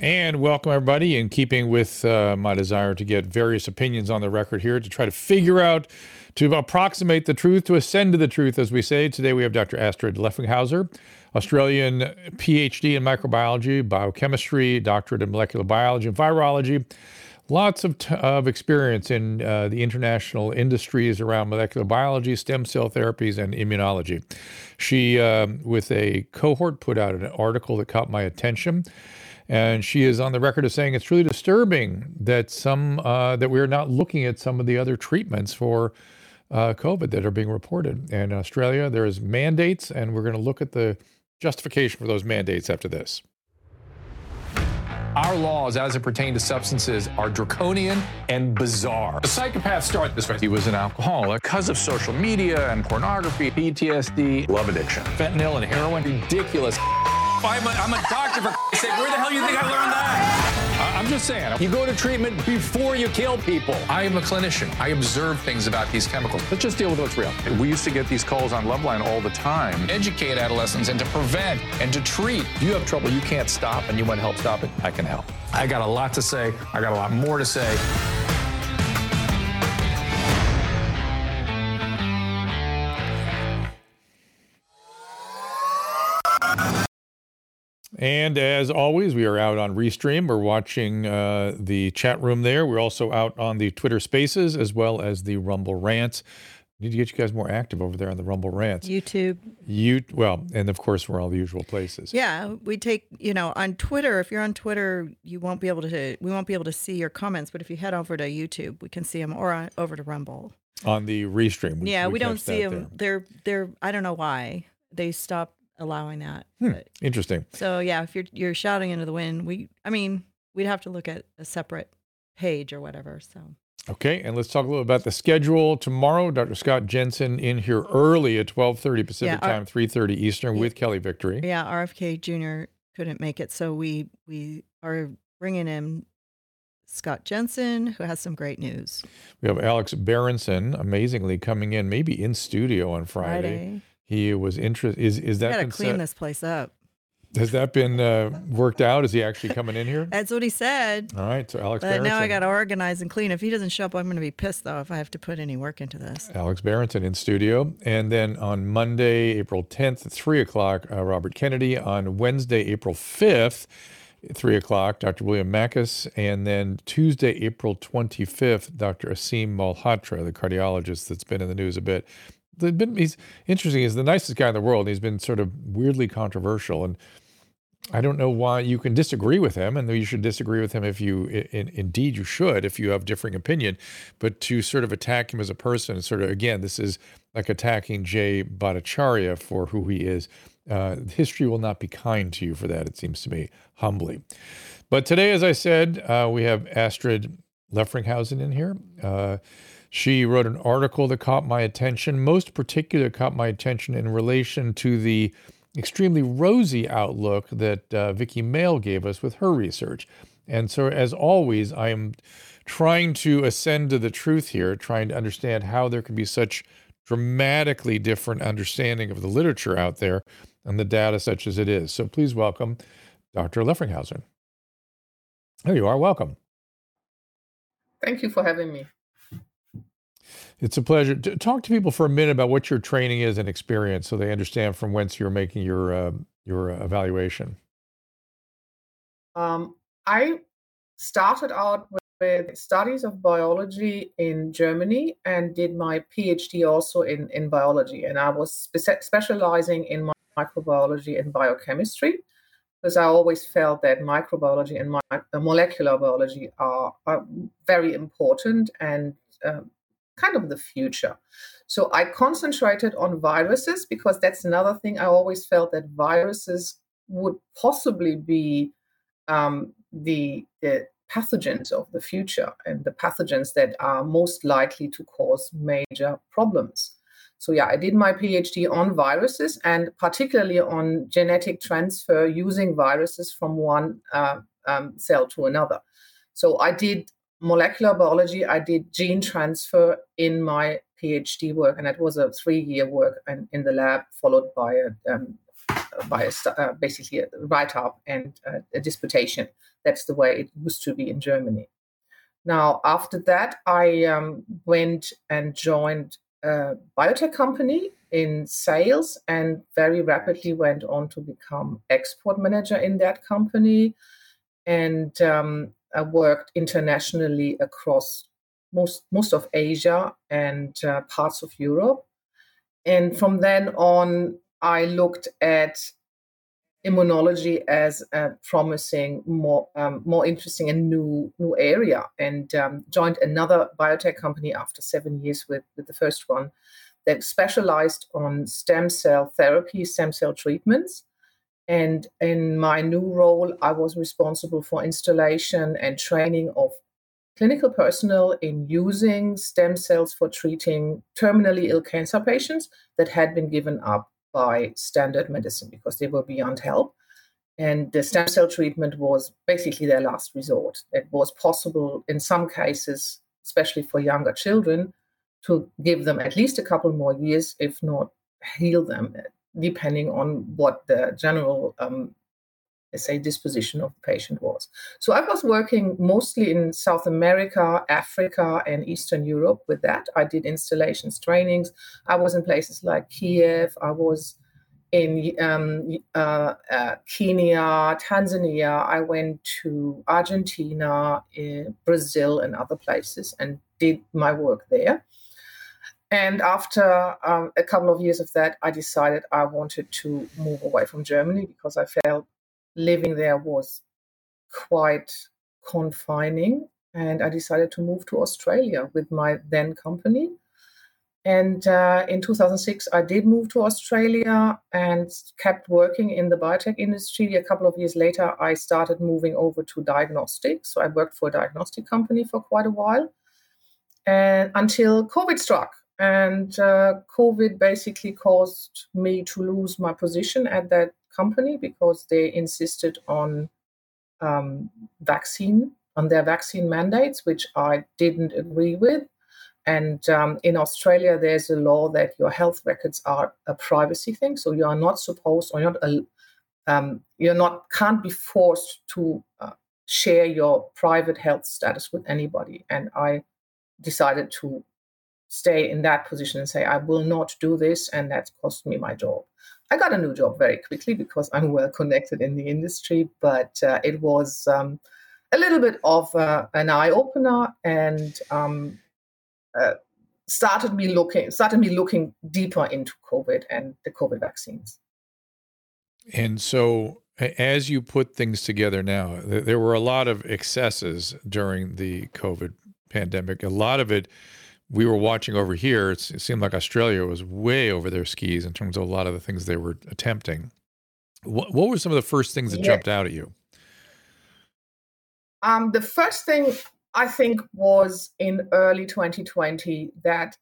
And welcome, everybody, in keeping with uh, my desire to get various opinions on the record here to try to figure out, to approximate the truth, to ascend to the truth, as we say. Today we have Dr. Astrid Leffringhauser, Australian PhD in microbiology, biochemistry, doctorate in molecular biology and virology. Lots of, t- of experience in uh, the international industries around molecular biology, stem cell therapies, and immunology. She, uh, with a cohort, put out an article that caught my attention and she is on the record of saying it's really disturbing that some uh, that we are not looking at some of the other treatments for uh, COVID that are being reported. in Australia, there is mandates, and we're going to look at the justification for those mandates after this. Our laws, as it pertains to substances, are draconian and bizarre. The psychopaths start this way. He was an alcoholic because of social media and pornography, PTSD, love addiction, fentanyl and heroin. Ridiculous. I'm a, I'm a doctor, for sake. Where the hell do you think I learned that? I'm just saying. You go to treatment before you kill people. I am a clinician. I observe things about these chemicals. Let's just deal with what's real. We used to get these calls on Loveline all the time. Educate adolescents and to prevent and to treat. If you have trouble you can't stop and you want to help stop it, I can help. I got a lot to say. I got a lot more to say. And as always, we are out on Restream. We're watching uh, the chat room there. We're also out on the Twitter Spaces as well as the Rumble Rants. Need to get you guys more active over there on the Rumble Rants. YouTube. You well, and of course we're all the usual places. Yeah, we take you know on Twitter. If you're on Twitter, you won't be able to. We won't be able to see your comments. But if you head over to YouTube, we can see them, or on, over to Rumble on the Restream. We, yeah, we, we don't see them. There. They're they're. I don't know why they stopped allowing that. Hmm, interesting. So yeah, if you're you're shouting into the wind, we I mean, we'd have to look at a separate page or whatever. So Okay, and let's talk a little about the schedule tomorrow. Dr. Scott Jensen in here early at twelve thirty Pacific yeah, time, three thirty Eastern yeah, with Kelly Victory. Yeah, RFK Jr. couldn't make it, so we we are bringing in Scott Jensen, who has some great news. We have Alex Berenson, amazingly coming in, maybe in studio on Friday. Friday. He was interested. Is is that? Got to clean set? this place up. Has that been uh, worked out? Is he actually coming in here? That's what he said. All right, so Alex. But Berenson. now I got to organize and clean. If he doesn't show up, I'm going to be pissed though if I have to put any work into this. Alex Berenson in studio, and then on Monday, April 10th, at three o'clock, uh, Robert Kennedy. On Wednesday, April 5th, three o'clock, Dr. William Makis, and then Tuesday, April 25th, Dr. Asim Malhotra, the cardiologist that's been in the news a bit been, he's interesting. He's the nicest guy in the world. He's been sort of weirdly controversial, and I don't know why you can disagree with him, and you should disagree with him if you, in, indeed, you should if you have differing opinion. But to sort of attack him as a person, sort of again, this is like attacking Jay Bhattacharya for who he is. Uh, history will not be kind to you for that. It seems to me, humbly. But today, as I said, uh, we have Astrid Leffringhausen in here. Uh, she wrote an article that caught my attention, most particular caught my attention in relation to the extremely rosy outlook that uh, Vicki Mail gave us with her research. And so, as always, I am trying to ascend to the truth here, trying to understand how there can be such dramatically different understanding of the literature out there and the data such as it is. So please welcome Dr. Leffringhausen. There you are. Welcome. Thank you for having me. It's a pleasure. Talk to people for a minute about what your training is and experience, so they understand from whence you're making your uh, your evaluation. Um, I started out with, with studies of biology in Germany and did my PhD also in in biology, and I was spe- specializing in microbiology and biochemistry because I always felt that microbiology and my, molecular biology are, are very important and um, kind of the future. So I concentrated on viruses because that's another thing I always felt that viruses would possibly be um, the, the pathogens of the future and the pathogens that are most likely to cause major problems. So, yeah, I did my PhD on viruses and particularly on genetic transfer using viruses from one uh, um, cell to another. So, I did molecular biology, I did gene transfer in my PhD work, and that was a three year work in, in the lab, followed by a um, by a, uh, basically a write up and uh, a disputation. That's the way it used to be in Germany. Now, after that, I um, went and joined a biotech company in sales and very rapidly went on to become export manager in that company and um, I worked internationally across most most of Asia and uh, parts of Europe. And from then on, I looked at immunology as a promising, more um, more interesting and new new area, and um, joined another biotech company after seven years with with the first one that specialized on stem cell therapy, stem cell treatments. And in my new role, I was responsible for installation and training of clinical personnel in using stem cells for treating terminally ill cancer patients that had been given up by standard medicine because they were beyond help. And the stem cell treatment was basically their last resort. It was possible in some cases, especially for younger children, to give them at least a couple more years, if not heal them, depending on what the general um, say disposition of the patient was. So I was working mostly in South America, Africa, and Eastern Europe with that. I did installations, trainings. I was in places like Kiev. I was in um, uh, uh, Kenya, Tanzania. I went to Argentina, uh, Brazil, and other places and did my work there. And after um, a couple of years of that, I decided I wanted to move away from Germany because I felt living there was quite confining. And I decided to move to Australia with my then company. And uh, in 2006, I did move to Australia and kept working in the biotech industry. A couple of years later, I started moving over to diagnostics. So I worked for a diagnostic company for quite a while and until COVID struck. And uh, COVID basically caused me to lose my position at that company because they insisted on um, vaccine, on their vaccine mandates, which I didn't agree with. And um, in Australia, there's a law that your health records are a privacy thing, so you are not supposed, or you're not, um, you're not can't be forced to uh, share your private health status with anybody. And I decided to stay in that position and say, I will not do this, and that's cost me my job. I got a new job very quickly because I'm well connected in the industry, but uh, it was um, a little bit of uh, an eye opener and um, uh, started me looking started me looking deeper into COVID and the COVID vaccines. And so, as you put things together now, there were a lot of excesses during the COVID pandemic. A lot of it we were watching over here, it seemed like Australia was way over their skis in terms of a lot of the things they were attempting. What, what were some of the first things that yeah. jumped out at you? Um, the first thing I think was in early 2020 that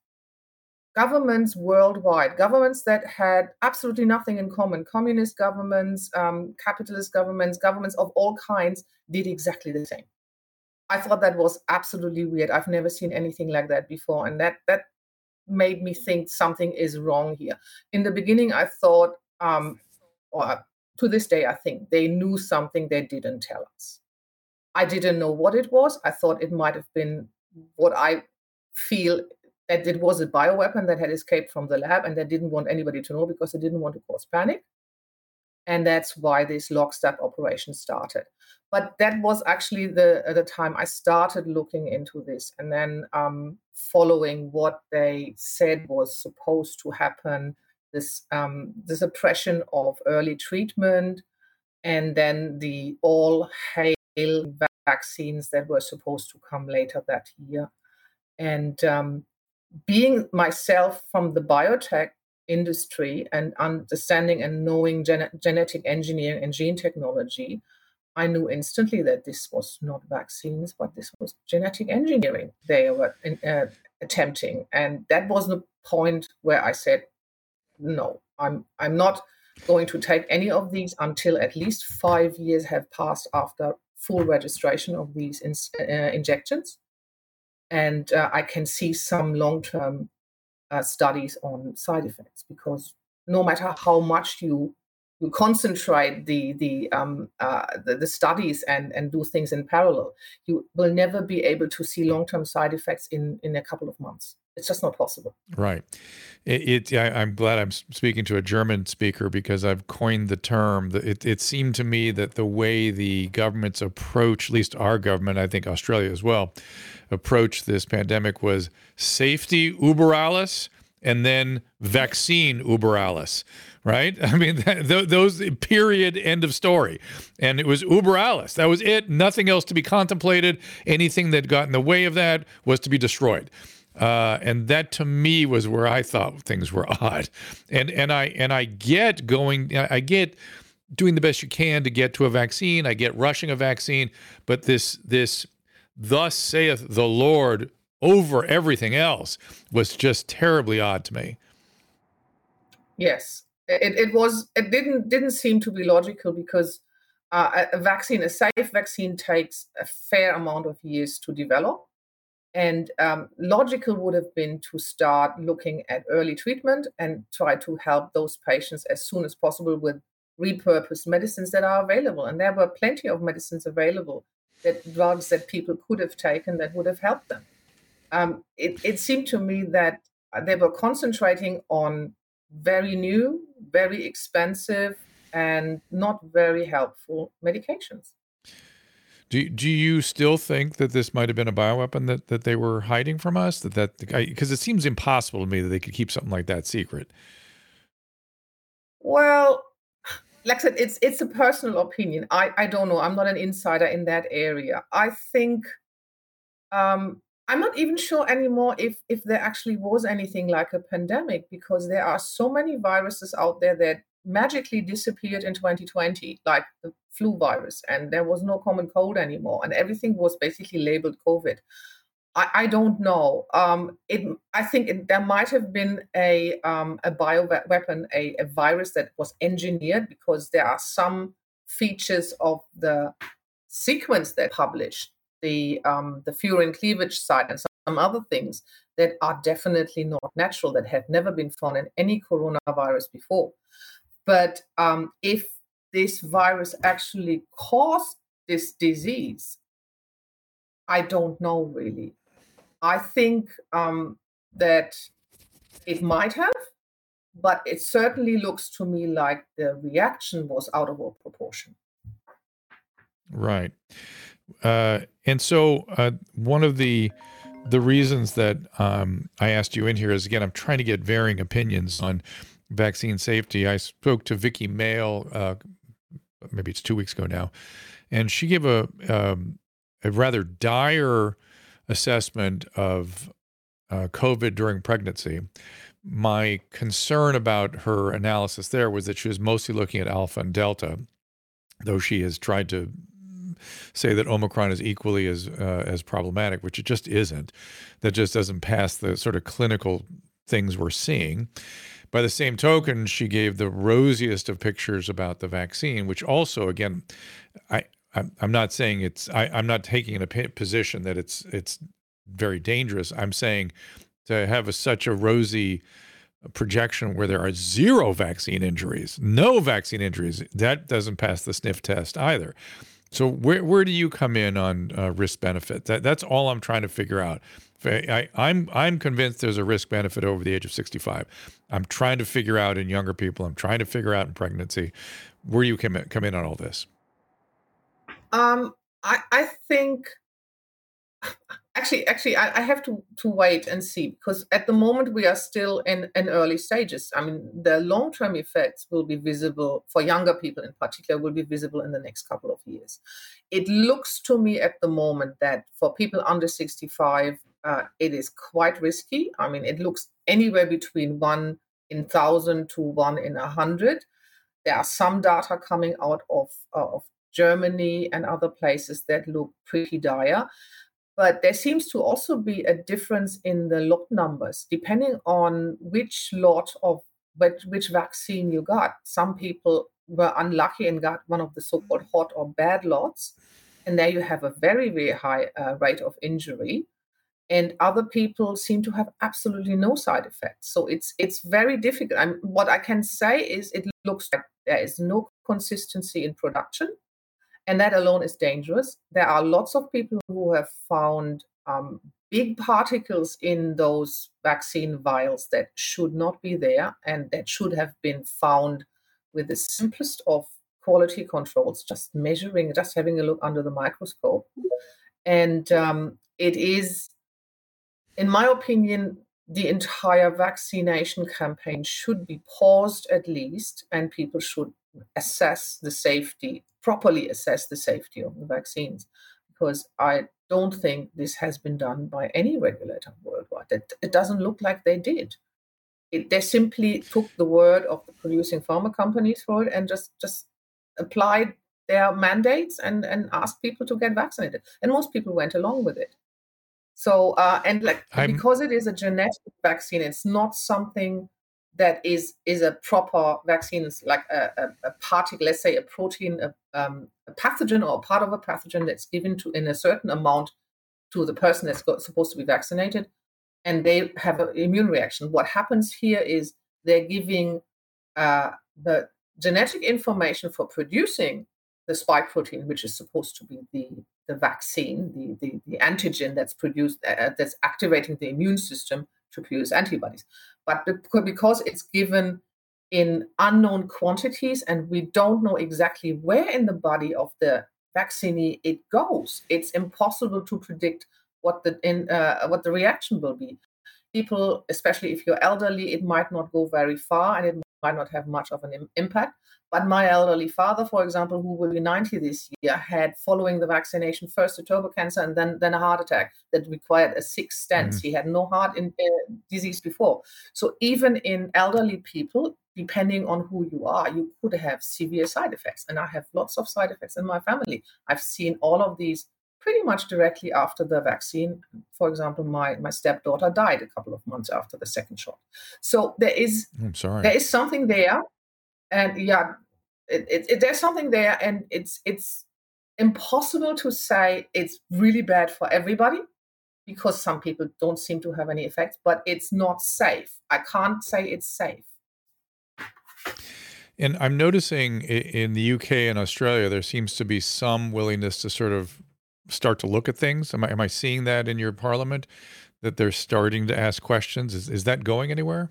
governments worldwide, governments that had absolutely nothing in common, communist governments, um, capitalist governments, governments of all kinds, did exactly the same. I thought that was absolutely weird. I've never seen anything like that before, and that that made me think something is wrong here. In the beginning, I thought, um, or to this day, I think they knew something they didn't tell us. I didn't know what it was. I thought it might have been what I feel that it was a bioweapon that had escaped from the lab and they didn't want anybody to know because they didn't want to cause panic. And that's why this lockstep operation started. But that was actually the the time I started looking into this, and then um, following what they said was supposed to happen, this um, the suppression of early treatment, and then the all hail vaccines that were supposed to come later that year, and um, being myself from the biotech industry and understanding and knowing gen- genetic engineering and gene technology I knew instantly that this was not vaccines, but this was genetic engineering they were uh, attempting. And that was the point where I said, no, I'm, I'm not going to take any of these until at least five years have passed after full registration of these in, uh, injections. And uh, I can see some long term uh, studies on side effects because no matter how much you you concentrate the the, um, uh, the the studies and and do things in parallel, you will never be able to see long term side effects in in a couple of months. It's just not possible. Right. It. it I, am glad I'm speaking to a German speaker because I've coined the term. It, it seemed to me that the way the governments approach, at least our government, I think Australia as well, approach this pandemic was safety uber alles and then vaccine uber alles right? I mean, th- those period end of story. And it was uber alles. That was it. Nothing else to be contemplated. Anything that got in the way of that was to be destroyed. Uh, and that to me was where I thought things were odd. And and I and I get going. I get doing the best you can to get to a vaccine. I get rushing a vaccine, but this this thus saith the Lord over everything else was just terribly odd to me. Yes, it, it was. It didn't didn't seem to be logical because uh, a vaccine, a safe vaccine, takes a fair amount of years to develop. And um, logical would have been to start looking at early treatment and try to help those patients as soon as possible with repurposed medicines that are available. And there were plenty of medicines available, that drugs that people could have taken that would have helped them. Um, it, it seemed to me that they were concentrating on very new, very expensive, and not very helpful medications. Do, do you still think that this might have been a bioweapon that, that they were hiding from us? That that because it seems impossible to me that they could keep something like that secret. Well, like I said, it's it's a personal opinion. I I don't know. I'm not an insider in that area. I think um, I'm not even sure anymore if if there actually was anything like a pandemic because there are so many viruses out there that magically disappeared in 2020, like the flu virus, and there was no common cold anymore, and everything was basically labeled COVID. I, I don't know. Um, it, I think it, there might have been a um, a bio weapon, a, a virus that was engineered because there are some features of the sequence they published the um, the furin cleavage site and some other things that are definitely not natural that have never been found in any coronavirus before. But um, if this virus actually caused this disease, I don't know really. I think um, that it might have, but it certainly looks to me like the reaction was out of all proportion. Right. Uh, and so uh, one of the the reasons that um, I asked you in here is again, I'm trying to get varying opinions on vaccine safety. I spoke to Vicky Mail, uh, maybe it's two weeks ago now, and she gave a um, a rather dire assessment of uh, COVID during pregnancy. My concern about her analysis there was that she was mostly looking at alpha and delta, though she has tried to say that Omicron is equally as uh, as problematic, which it just isn't. That just doesn't pass the sort of clinical things we're seeing. By the same token, she gave the rosiest of pictures about the vaccine, which also, again, I I'm not saying it's I, I'm not taking a position that it's it's very dangerous. I'm saying to have a, such a rosy projection where there are zero vaccine injuries, no vaccine injuries, that doesn't pass the sniff test either. So where where do you come in on uh, risk benefit? That that's all I'm trying to figure out. I, I'm I'm convinced there's a risk benefit over the age of 65. I'm trying to figure out in younger people. I'm trying to figure out in pregnancy. Where do you come in, come in on all this? Um, I I think actually actually I, I, have to to wait and see because at the moment we are still in in early stages i mean the long-term effects will be visible for younger people in particular will be visible in the next couple of years it looks to me at the moment that for people under 65 uh, it is quite risky i mean it looks anywhere between one in thousand to one in a hundred there are some data coming out of uh, of germany and other places that look pretty dire but there seems to also be a difference in the lot numbers depending on which lot of which, vaccine you got. Some people were unlucky and got one of the so called hot or bad lots. And there you have a very, very high uh, rate of injury. And other people seem to have absolutely no side effects. So it's it's very difficult. I'm, what I can say is it looks like there is no consistency in production, and that alone is dangerous. There are lots of people who have found um, big particles in those vaccine vials that should not be there and that should have been found with the simplest of quality controls, just measuring, just having a look under the microscope. And um, it is in my opinion, the entire vaccination campaign should be paused at least, and people should assess the safety, properly assess the safety of the vaccines, because I don't think this has been done by any regulator worldwide. It, it doesn't look like they did. It, they simply took the word of the producing pharma companies for it and just just applied their mandates and, and asked people to get vaccinated. And most people went along with it. So, uh, and like I'm... because it is a genetic vaccine, it's not something that is is a proper vaccine. It's like a, a, a particle, let's say a protein, a, um, a, pathogen or a part of a pathogen that's given to in a certain amount to the person that's got, supposed to be vaccinated, and they have an immune reaction. What happens here is they're giving uh, the genetic information for producing the spike protein, which is supposed to be the the vaccine, the, the, the antigen that's produced, uh, uh, that's activating the immune system to produce antibodies. But because it's given in unknown quantities and we don't know exactly where in the body of the vaccinee it goes, it's impossible to predict what the in, uh, what the reaction will be. People, especially if you're elderly, it might not go very far and it might not have much of an Im- impact. But my elderly father, for example, who will be 90 this year, had following the vaccination first a turbo cancer and then, then a heart attack that required a six stents. Mm-hmm. He had no heart in, uh, disease before. So even in elderly people, depending on who you are, you could have severe side effects. And I have lots of side effects in my family. I've seen all of these pretty much directly after the vaccine. For example, my, my stepdaughter died a couple of months after the second shot. So there is I'm sorry. There is something there and yeah it, it, it, there's something there and it's it's impossible to say it's really bad for everybody because some people don't seem to have any effects but it's not safe i can't say it's safe and i'm noticing in the uk and australia there seems to be some willingness to sort of start to look at things? Am i, am I seeing that in your parliament that they're starting to ask questions? Is, is that going anywhere?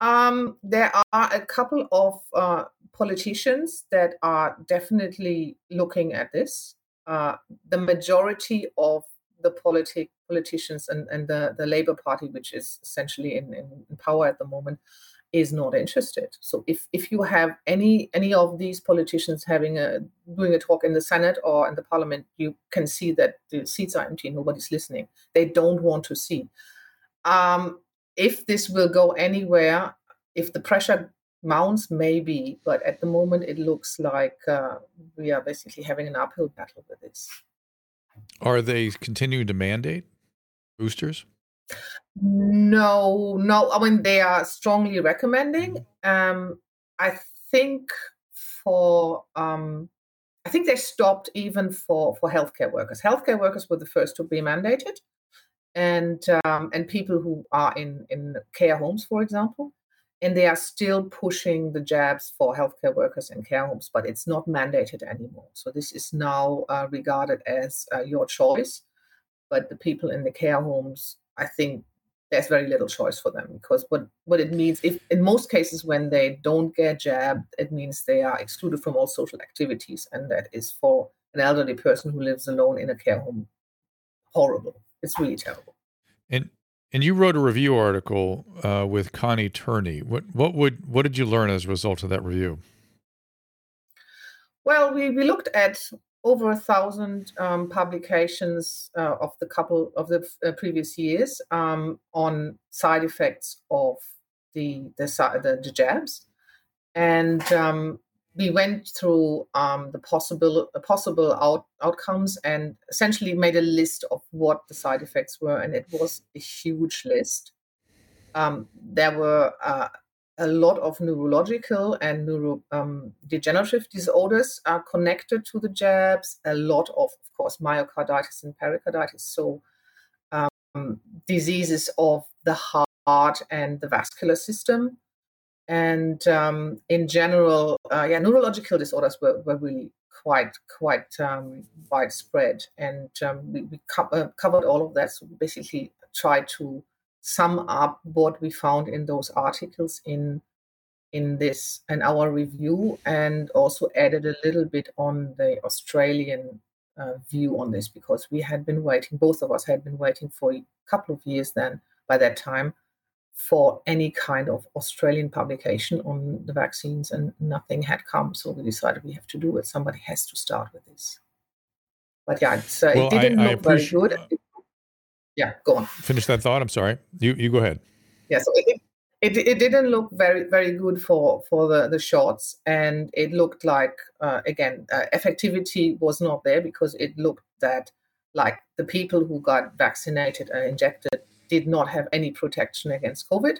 Um, there are a couple of uh, politicians that are definitely looking at this. Uh, the majority of the politic politicians and, and the, the Labour Party, which is essentially in, in, in power at the moment, is not interested. So if, if you have any any of these politicians having a doing a talk in the Senate or in the Parliament, you can see that the seats are empty. Nobody's listening. They don't want to see. Um, if this will go anywhere, if the pressure mounts, maybe, but at the moment it looks like uh, we are basically having an uphill battle with this. Are they continuing to mandate boosters? No, no. I mean, they are strongly recommending. Um, I think for um, I think they stopped even for for healthcare workers. Healthcare workers were the first to be mandated, and um, and people who are in in care homes, for example and they are still pushing the jabs for healthcare workers and care homes, but it's not mandated anymore. So this is now uh, regarded as uh, your choice. But the people in the care homes, I think there's very little choice for them because what, what it means, if in most cases when they don't get jabbed, it means they are excluded from all social activities, and that is for an elderly person who lives alone in a care home horrible. It's really terrible. And and you wrote a review article uh, with Connie Turney. What what would what did you learn as a result of that review? Well, we, we looked at over a thousand um, publications uh, of the couple of the uh, previous years um, on side effects of the the, the, the jabs, and um, we went through um, the possible possible out, outcomes and essentially made a list of what the side effects were, and it was a huge list. Um, there were uh, a lot of neurological and neurodegenerative um, disorders are connected to the jabs. A lot of, of course, myocarditis and pericarditis. So diseases of the heart and the vascular system. And um, in general, uh, yeah, neurological disorders were, were really quite quite um, widespread, and um, we, we co- uh, covered all of that. So basically tried to sum up what we found in those articles in in this in our review, and also added a little bit on the Australian uh, view on this because we had been waiting. Both of us had been waiting for a couple of years then by that time for any kind of Australian publication on the vaccines, and nothing had come. So we decided we have to do it. Somebody has to start with this. But yeah, uh, well, it didn't I, look I very good. Yeah, go on. Finish that thought. I'm sorry. You you go ahead. Yeah, so it, it, it didn't look very very good for for the the shots, and it looked like uh, again uh, effectivity was not there because it looked that like the people who got vaccinated and injected did not have any protection against COVID.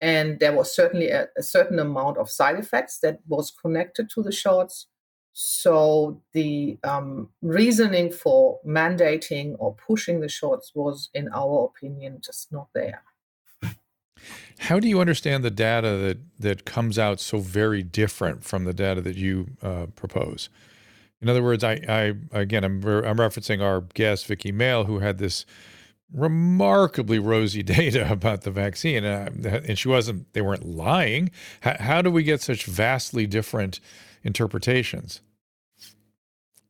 And there was certainly a, a certain amount of side effects that was connected to the shots. So the um, reasoning for mandating or pushing the shots was, in our opinion, just not there. How do you understand the data that that comes out so very different from the data that you uh, propose? In other words, I, I again, I'm, I'm referencing our guest Vicky Mail, who had this remarkably rosy data about the vaccine, uh, and she wasn't. They weren't lying. How do we get such vastly different interpretations?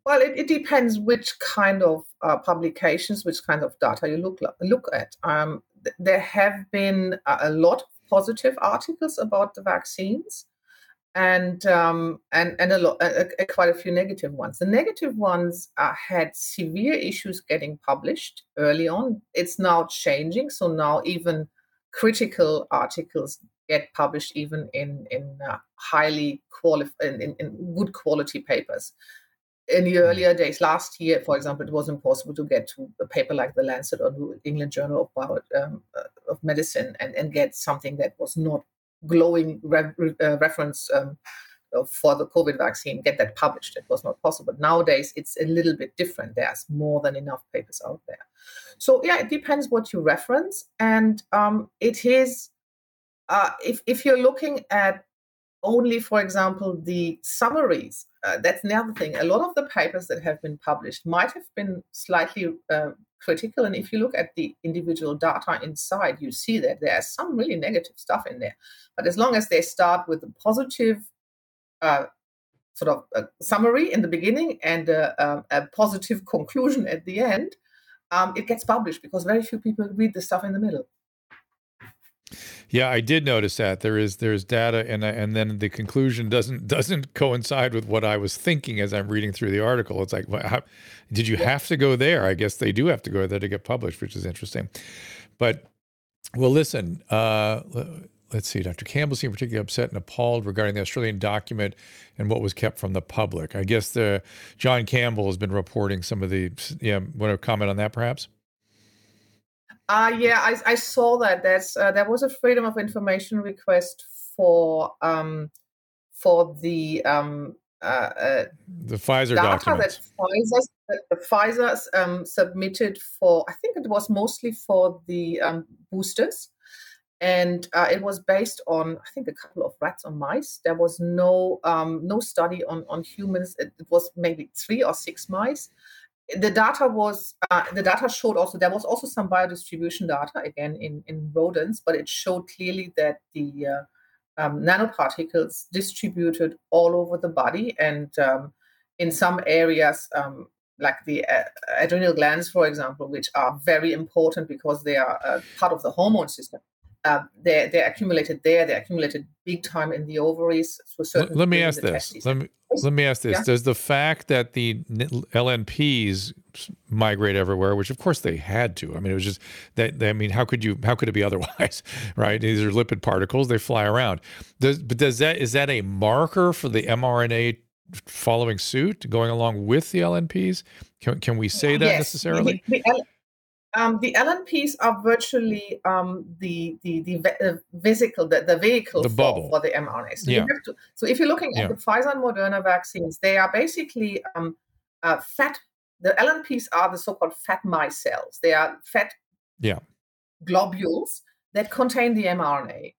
Well, it, it depends which kind of uh, publications, which kind of data you look look at. Um, th- there have been a, lot of positive articles about the vaccines and um, and and a lot, quite a few negative ones. The negative ones uh, had severe issues getting published early on. It's now changing, so now even critical articles get published even in in uh, highly quali- in, in, in, good quality papers. In the hmm. earlier days, last year, for example, it was impossible to get to a paper like the Lancet or New England Journal of, Bio, um, uh, of Medicine and, and get something that was not glowing re- uh, reference um, for the COVID vaccine, get that published. It was not possible. Nowadays, it's a little bit different. There's more than enough papers out there. So yeah, it depends what you reference, and um, it is uh, if if you're looking at only, for example, the summaries. Uh, that's another thing. A lot of the papers that have been published might have been slightly uh, critical. And if you look at the individual data inside, you see that there's some really negative stuff in there. But as long as they start with a positive uh, sort of a summary in the beginning and a, um, a positive conclusion at the end, um, it gets published because very few people read the stuff in the middle. Yeah, I did notice that there is there's data, and and then the conclusion doesn't doesn't coincide with what I was thinking as I'm reading through the article. It's like, how, did you have to go there? I guess they do have to go there to get published, which is interesting. But well, listen. Uh, let's see. Dr. Campbell seemed particularly upset and appalled regarding the Australian document and what was kept from the public. I guess the John Campbell has been reporting some of the. Yeah, want to comment on that, perhaps? Uh, yeah, I, I saw that. There's uh, there was a freedom of information request for um, for the um, uh, uh the Pfizer data documents. that Pfizer the Pfizer um, submitted for. I think it was mostly for the um, boosters, and uh, it was based on I think a couple of rats or mice. There was no um, no study on on humans. It, it was maybe three or six mice the data was uh, the data showed also there was also some biodistribution data again in in rodents but it showed clearly that the uh, um, nanoparticles distributed all over the body and um, in some areas um, like the uh, adrenal glands for example which are very important because they are uh, part of the hormone system uh, they're, they're accumulated there. They're accumulated big time in the ovaries. Let, let me ask this. Let me, let me ask this. Yeah. Does the fact that the LNPs migrate everywhere, which of course they had to, I mean, it was just that, I mean, how could you, how could it be otherwise, right? These are lipid particles. They fly around. Does, but does that, is that a marker for the mRNA following suit, going along with the LNPs? Can, can we say that yes. necessarily? The, the, um, the LNPs are virtually um, the the the, the vehicle the, the vehicle the for, for, the mRNA. So, yeah. to, so if you're looking at yeah. the Pfizer and Moderna vaccines, they are basically um, uh, fat. The LNPs are the so-called fat cells. They are fat yeah. globules that contain the mRNA.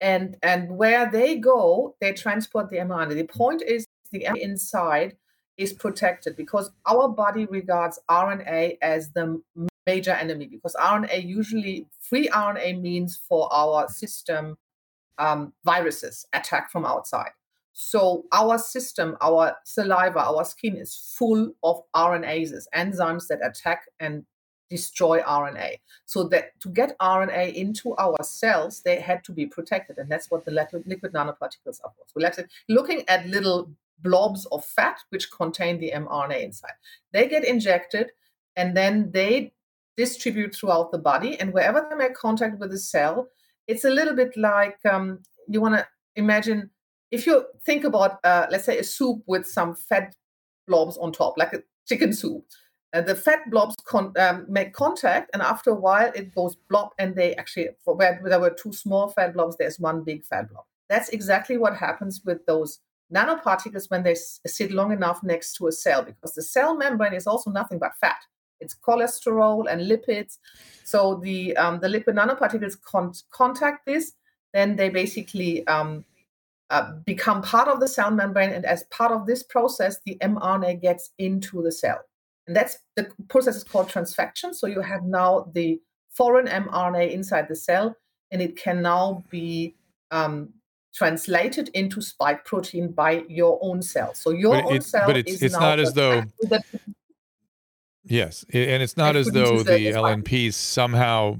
And, and where they go, they transport the mRNA. The point is the mRNA inside is protected because our body regards RNA as the major enemy because RNA usually free RNA means for our system um, viruses attack from outside. So our system, our saliva, our skin is full of RNases, enzymes that attack and destroy RNA. So that to get RNA into our cells, they had to be protected, and that's what the liquid nanoparticles are for. So looking at little blobs of fat which contain the mRNA inside. They get injected, and then they distribute throughout the body, and wherever they make contact with the cell, it's a little bit like um, you want to imagine if you think about, uh, let's say, a soup with some fat blobs on top, like a chicken soup, uh, the fat blobs con- um, make contact, and after a while it goes blob, and they actually, for where there were two small fat blobs, there's one big fat blob. That's exactly what happens with those nanoparticles when they s- sit long enough next to a cell, because the cell membrane is also nothing but fat. It's cholesterol and lipids. So the um, the lipid nanoparticles con- contact this, then they basically um, uh, become part of the cell membrane, and as part of this process, the mRNA gets into the cell, and that's the process is called transfection. So you have now the foreign mRNA inside the cell, and it can now be um, translated into spike protein by your own cell. So your but own it's, cell but it's, is it's not as though yes, and it's not as though the. LNPs somehow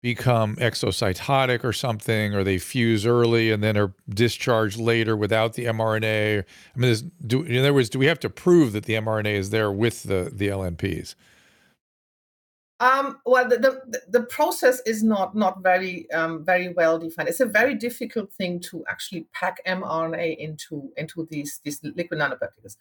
become exocytotic or something, or they fuse early and then are discharged later without the mRNA. I mean, do, in other words, do we have to prove that the mRNA is there with the the LNPs? Um, well, the, the the process is not not very um, very well defined. It's a very difficult thing to actually pack mRNA into into these these liquid nanoparticles.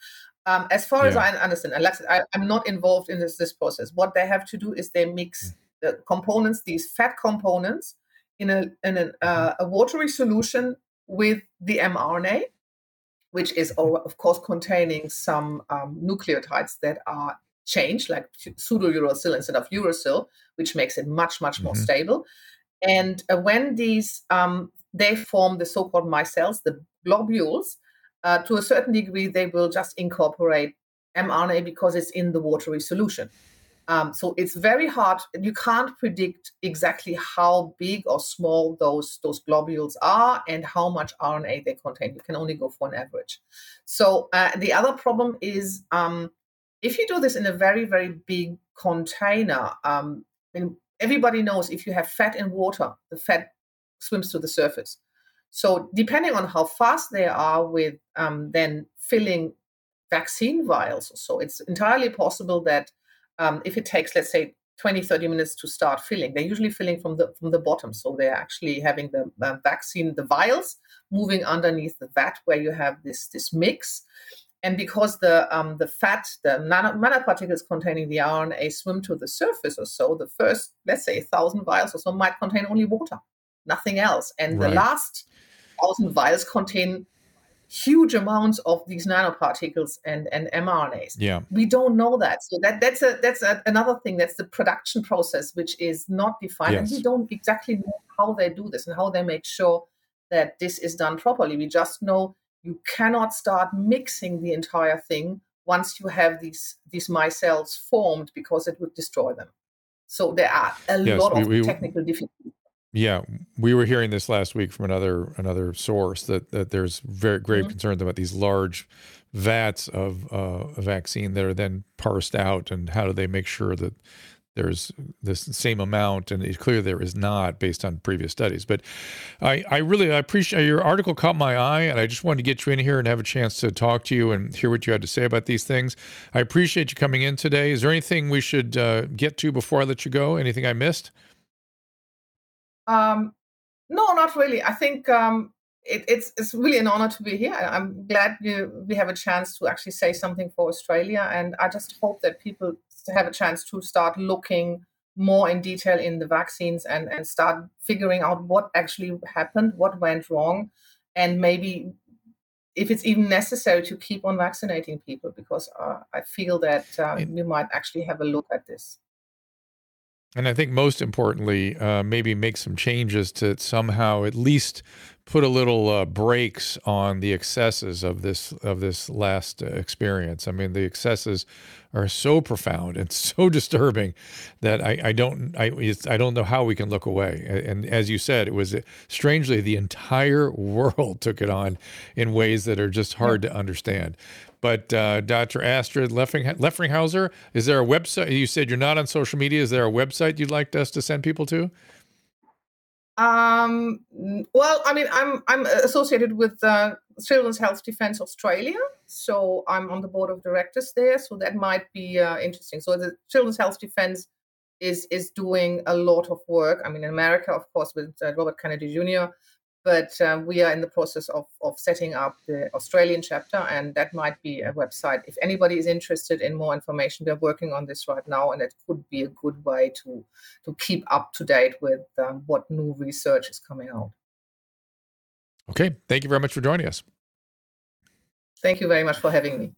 Um, as far as I understand, and like I said, I, I'm not involved in this this process. What they have to do is they mix the components, these fat components, in a in a, uh, a watery solution with the mRNA, which is o- of course containing some um, nucleotides that are changed, like pseudouracil instead of uracil, which makes it much much more Mhm. stable. And uh, when these um, they form the so-called micelles, the globules, uh, to a certain degree, they will just incorporate mRNA because it's in the watery solution. Um, so it's very hard. You can't predict exactly how big or small those those globules are and how much RNA they contain. You can only go for an average. So uh, the other problem is um, if you do this in a very very big container. Um, everybody knows if you have fat in water, the fat swims to the surface. So depending on how fast they are with um, then filling vaccine vials, so it's entirely possible that um, if it takes let's say 20 30 minutes to start filling they're usually filling from the from the bottom. So they're actually having the uh, vaccine the vials moving underneath the vat where you have this this mix. And because the um, the fat the nano, nanoparticles containing the rna swim to the surface or so the first let's say 1000 vials or so might contain only water nothing else. And Right. the last 1000 vials contain huge amounts of these nanoparticles and and mrnas. Yeah. we don't know that. So that that's a that's a, another thing. That's the production process which is not defined. And we don't exactly know how they do this and how they make sure that this is done properly. We just know you cannot start mixing the entire thing once you have these these micelles formed because it would destroy them. So there are a Yes, lot we- of we- technical difficulties Yeah, we were hearing this last week from another another source that that there's very grave Mhm. concerns about these large vats of uh, a vaccine that are then parsed out, and how do they make sure that there's this same amount? And it's clear there is not based on previous studies. But I I really I appreciate your article caught my eye, and I just wanted to get you in here and have a chance to talk to you and hear what you had to say about these things. I appreciate you coming in today. Is there anything we should uh, get to before I let you go? Anything I missed? Um, no, not really. I think um, it, it's it's really an honor to be here. I'm glad we, we have a chance to actually say something for Australia, and I just hope that people have a chance to start looking more in detail in the vaccines and and start figuring out what actually happened, what went wrong, and maybe if it's even necessary to keep on vaccinating people, because uh, I feel that uh, we might actually have a look at this. And I think most importantly, uh, maybe make some changes to somehow at least put a little uh, brakes on the excesses of this of this last uh, experience. I mean, the excesses are so profound and so disturbing that I, I don't I I don't know how we can look away. And as you said, it was uh, strangely the entire world took it on in ways that are just hard to understand. But uh, Dr. Astrid Lefringhausen, is there a website? You said you're not on social media. Is there a website you'd like us to send people to? Um, well, I mean, I'm I'm associated with uh, Children's Health Defence Australia, so I'm on the board of directors there. So that might be uh, interesting. So the Children's Health Defence is is doing a lot of work. I mean, in America, of course, with uh, Robert Kennedy Jr but um, we are in the process of, of setting up the Australian chapter, and that might be a website. If anybody is interested in more information, we're working on this right now, and it could be a good way to to keep up to date with um, what new research is coming out. Okay, thank you very much for joining us. Thank you very much for having me.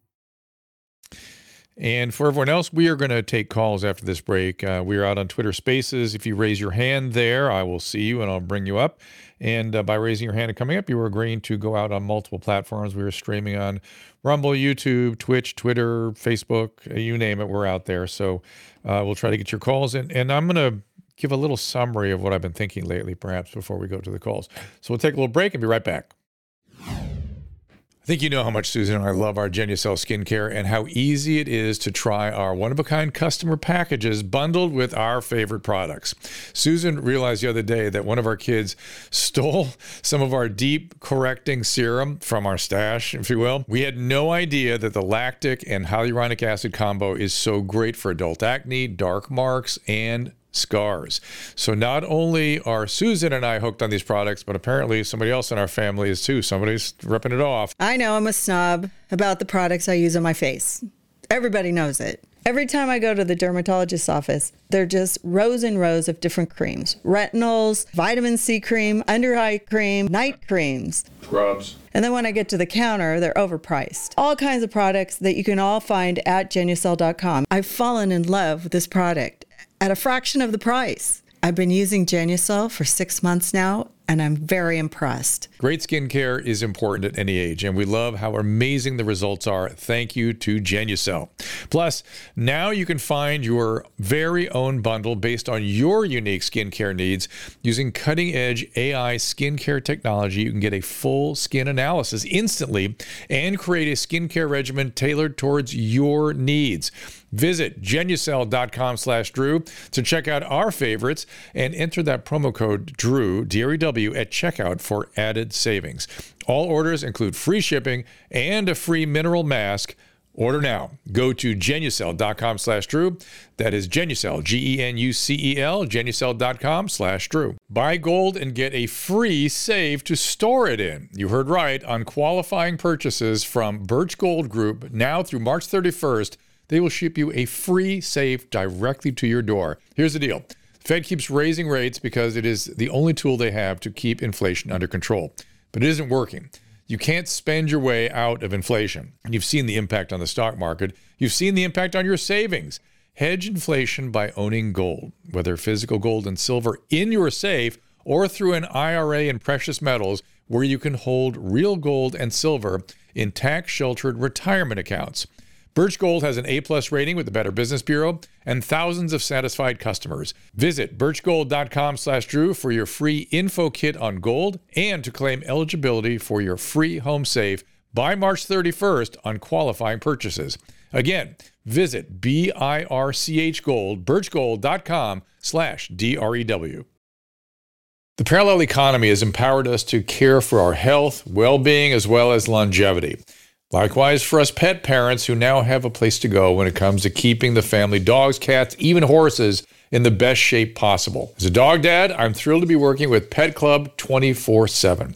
And for everyone else, we are going to take calls after this break. Uh, we are out on Twitter Spaces. If you raise your hand there, I will see you and I'll bring you up. And uh, by raising your hand and coming up, you are agreeing to go out on multiple platforms. We are streaming on Rumble, YouTube, Twitch, Twitter, Facebook, uh, you name it. We're out there. So uh, we'll try to get your calls. And, and I'm going to give a little summary of what I've been thinking lately, perhaps, before we go to the calls. So we'll take a little break and be right back think you know how much Susan and I love our Genucel skincare and how easy it is to try our one of a kind customer packages bundled with our favorite products. Susan realized the other day that one of our kids stole some of our deep correcting serum from our stash, if you will. We had no idea that the lactic and hyaluronic acid combo is so great for adult acne, dark marks, and scars. So not only are Susan and I hooked on these products, but apparently somebody else in our family is too. Somebody's ripping it off. I know I'm a snob about the products I use on my face. Everybody knows it. Every time I go to the dermatologist's office, they're just rows and rows of different creams retinols, vitamin C cream, under eye cream, night creams, scrubs. And then when I get to the counter, they're overpriced. All kinds of products that you can all find at genucel.com. I've fallen in love with this product at a fraction of the price. I've been using Genucel for six months now, and I'm very impressed. Great skincare is important at any age, and we love how amazing the results are. Thank you to Genucel. Plus, now you can find your very own bundle based on your unique skincare needs. Using cutting edge AI skincare technology, you can get a full skin analysis instantly and create a skincare regimen tailored towards your needs. Visit genucel.com slash Drew to check out our favorites and enter that promo code DREW, D-R-E-W, at checkout for added savings. All orders include free shipping and a free mineral mask. Order now. Go to genucel.com slash Drew. That is Genucel, G-E-N-U-C-E-L, genucel.com slash Drew. Buy gold and get a free save to store it in. You heard right on qualifying purchases from Birch Gold Group now through March 31st they will ship you a free safe directly to your door. Here's the deal the Fed keeps raising rates because it is the only tool they have to keep inflation under control. But it isn't working. You can't spend your way out of inflation. And you've seen the impact on the stock market. You've seen the impact on your savings. Hedge inflation by owning gold, whether physical gold and silver in your safe or through an IRA in precious metals where you can hold real gold and silver in tax sheltered retirement accounts. Birch Gold has an A plus rating with the Better Business Bureau and thousands of satisfied customers. Visit birchgold.com/drew for your free info kit on gold and to claim eligibility for your free home safe by March 31st on qualifying purchases. Again, visit BIRCH Gold, birchgold.com slash D-R-E-W. The parallel economy has empowered us to care for our health, well-being, as well as longevity. Likewise, for us pet parents who now have a place to go when it comes to keeping the family dogs, cats, even horses in the best shape possible. As a dog dad, I'm thrilled to be working with Pet Club 24 7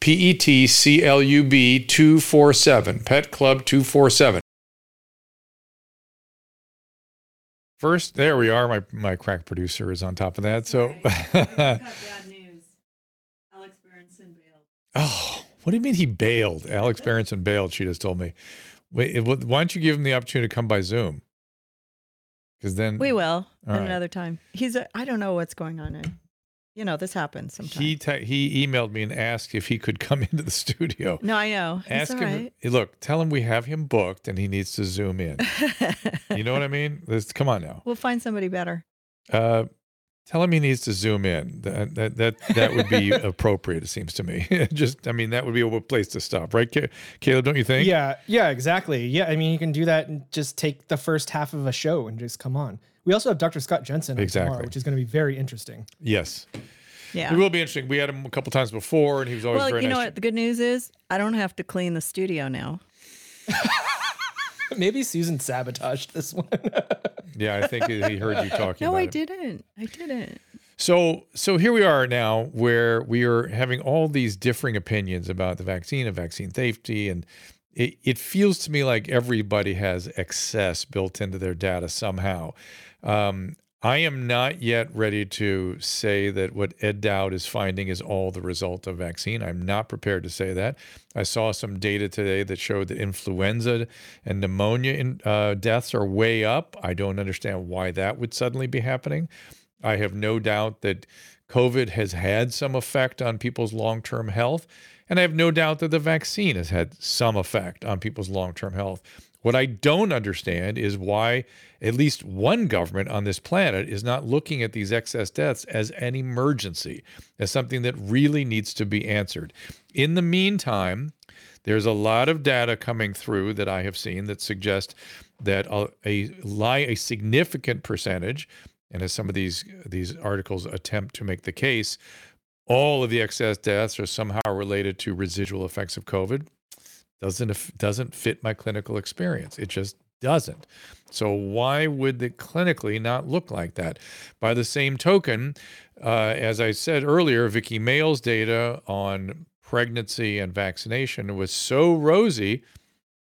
P E T C L U B 247, Pet Club 247. First, there we are. My my crack producer is on top of that. So, bad news. Alex Berenson bailed. oh, what do you mean he bailed? Alex Berenson bailed. She just told me. Wait, eh, why don't you give him the opportunity to come by Zoom? Because then We will right. another time. He's. A, I don't know what's going on. In, you know, this happens sometimes. he te- he emailed me and asked if he could come into the studio. no, I know. Ask him. right. Look, tell him we have him booked and he needs to zoom in. you know what I mean? Let's, come on now. we'll find somebody better. Uh, tell him he needs to zoom in. That that that, that would be appropriate. It seems to me. Just, I mean, that would be a place to stop, right, Caleb? Don't you think? Yeah, yeah, exactly. Yeah, I mean, you can do that and just take the first half of a show and just come on. We also have Dr. Scott Jensen Exactly. tomorrow, which is going to be very interesting. Yes. Yeah. It will be interesting. We had him a couple times before, and he was always very. well, very you know nice. what? The good news is I don't have to clean the studio now. Maybe Susan sabotaged this one. Yeah, I think he he heard you talking. No, about I it. didn't. I didn't. So, so here we are now, where we are having all these differing opinions about the vaccine and vaccine safety, and it, it feels to me like everybody has excess built into their data somehow. Um, I am not yet ready to say that what Ed Dowd is finding is all the result of vaccine. I'm not prepared to say that. I saw some data today that showed that influenza and pneumonia in, uh, deaths are way up. I don't understand why that would suddenly be happening. I have no doubt that COVID has had some effect on people's long term health. And I have no doubt that the vaccine has had some effect on people's long term health. What I don't understand is why at least one government on this planet is not looking at these excess deaths as an emergency, as something that really needs to be answered. In the meantime, there's a lot of data coming through that I have seen that suggest that a, a lie a significant percentage, and as some of these these articles attempt to make the case, all of the excess deaths are somehow related to residual effects of COVID. Doesn't doesn't fit my clinical experience. It just doesn't. So why would it clinically not look like that? By the same token, uh, as I said earlier, Vicky Mail's data on pregnancy and vaccination was so rosy.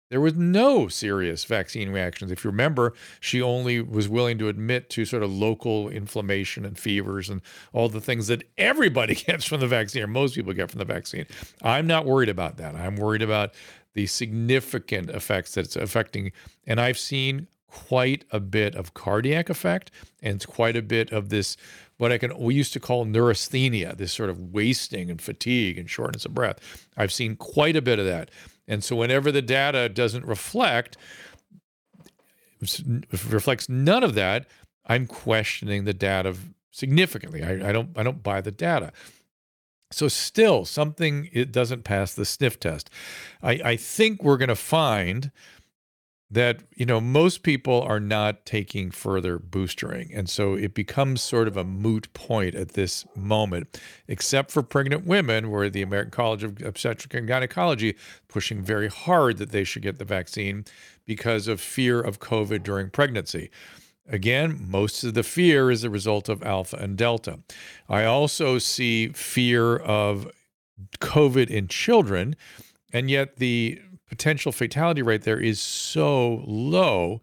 There was no serious vaccine reactions. If you remember, she only was willing to admit to sort of local inflammation and fevers and all the things that everybody gets from the vaccine, or most people get from the vaccine. I'm not worried about that. I'm worried about the significant effects that it's affecting. And I've seen quite a bit of cardiac effect and quite a bit of this what I can we used to call neurasthenia, this sort of wasting and fatigue and shortness of breath. I've seen quite a bit of that. And so whenever the data doesn't reflect reflects none of that, I'm questioning the data significantly. I, I don't I don't buy the data. So still something it doesn't pass the sniff test. I, I think we're going to find that you know most people are not taking further boostering and so it becomes sort of a moot point at this moment except for pregnant women where the American College of Obstetric and Gynecology pushing very hard that they should get the vaccine because of fear of covid during pregnancy Again, most of the fear is a result of alpha and delta. I also see fear of COVID in children, and yet the potential fatality rate there is so low.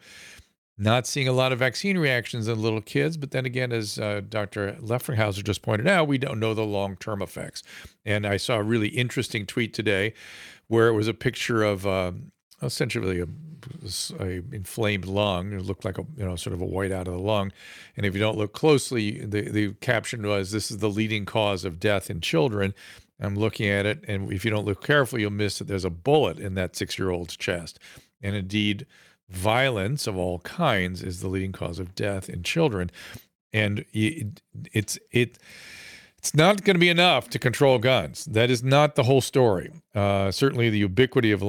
Not seeing a lot of vaccine reactions in little kids, but then again, as uh, Dr. Lefringhausen just pointed out, we don't know the long term effects. And I saw a really interesting tweet today where it was a picture of uh, essentially a, a inflamed lung. It looked like a you know sort of a white out of the lung, and if you don't look closely, the the caption was this is the leading cause of death in children. I'm looking at it, and if you don't look carefully, you'll miss that there's a bullet in that six year old's chest. And indeed, violence of all kinds is the leading cause of death in children. And it's it it's not going to be enough to control guns. That is not the whole story. Uh, certainly, the ubiquity of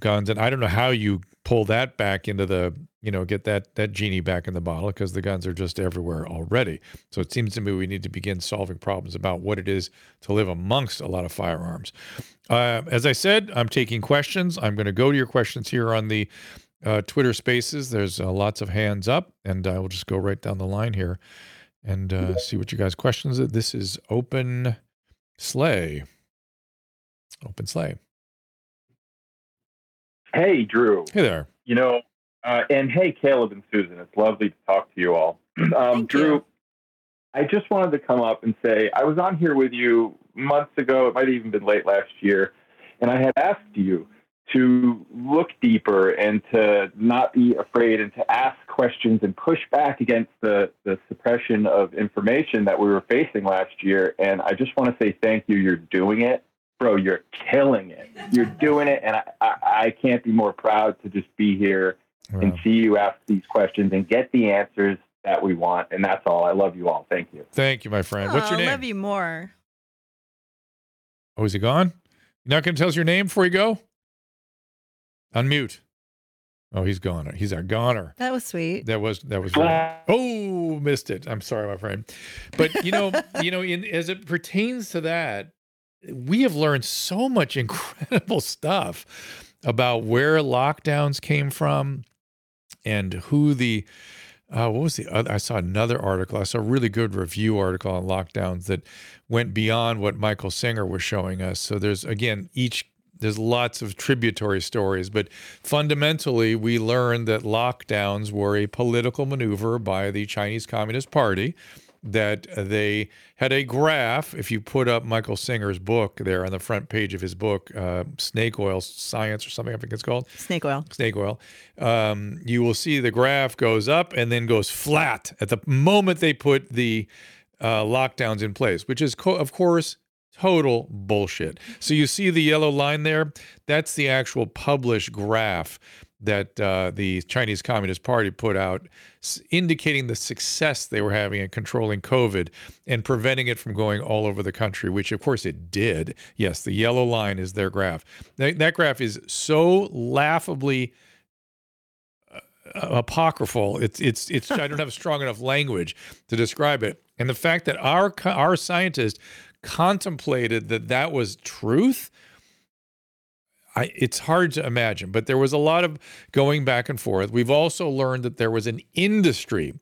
guns, and I don't know how you pull that back into the you know get that that genie back in the bottle because the guns are just everywhere already. So it seems to me we need to begin solving problems about what it is to live amongst a lot of firearms. Uh, as I said, I'm taking questions. I'm going to go to your questions here on the uh, Twitter Spaces. There's uh, lots of hands up, and I will just go right down the line here and uh, see what you guys questions. This is Open Sleigh. Open Sleigh. Hey, Drew. Hey there. You know, uh, and hey, Caleb and Susan. It's lovely to talk to you all. Um, Drew, you. I just wanted to come up and say I was on here with you months ago. It might have even been late last year. And I had asked you to look deeper and to not be afraid and to ask questions and push back against the, the suppression of information that we were facing last year. And I just want to say thank you. You're doing it. Bro, you're killing it. You're doing it. And I, I, I can't be more proud to just be here wow. and see you ask these questions and get the answers that we want. And that's all. I love you all. Thank you. Thank you, my friend. What's your oh, name? I love you more. Oh, is he gone? You're not going to tell us your name before you go? Unmute. Oh, he's gone. He's our goner. That was sweet. That was that was. Very, oh, missed it. I'm sorry, my friend. But you know, you know, in as it pertains to that, we have learned so much incredible stuff about where lockdowns came from and who the uh, what was the other? I saw another article. I saw a really good review article on lockdowns that went beyond what Michael Senger was showing us. So there's again each there's lots of tributary stories, but fundamentally, we learned that lockdowns were a political maneuver by the Chinese Communist Party. That they had a graph. If you put up Michael Senger's book there on the front page of his book, uh, Snake Oil Science or something, I think it's called. Snake Oil. Snake Oil. Um, you will see the graph goes up and then goes flat at the moment they put the uh, lockdowns in place, which is, co- of course, Total bullshit. So you see the yellow line there? That's the actual published graph that uh, the Chinese Communist Party put out, indicating the success they were having in controlling COVID and preventing it from going all over the country, which of course it did. Yes, the yellow line is their graph. That, that graph is so laughably uh, apocryphal. It's it's it's. I don't have strong enough language to describe it. And the fact that our our scientists contemplated that that was truth, I, it's hard to imagine. But there was a lot of going back and forth. We've also learned that there was an industry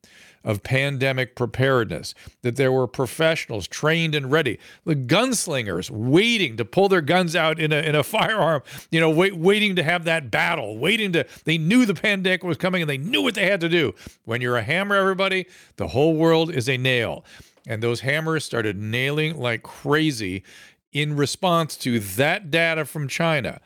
of pandemic preparedness, that there were professionals trained and ready, the gunslingers waiting to pull their guns out in a, in a firearm, you know, wait, waiting to have that battle, waiting to, they knew the pandemic was coming and they knew what they had to do. When you're a hammer, everybody, the whole world is a nail. And those hammers started nailing like crazy in response to that data from China.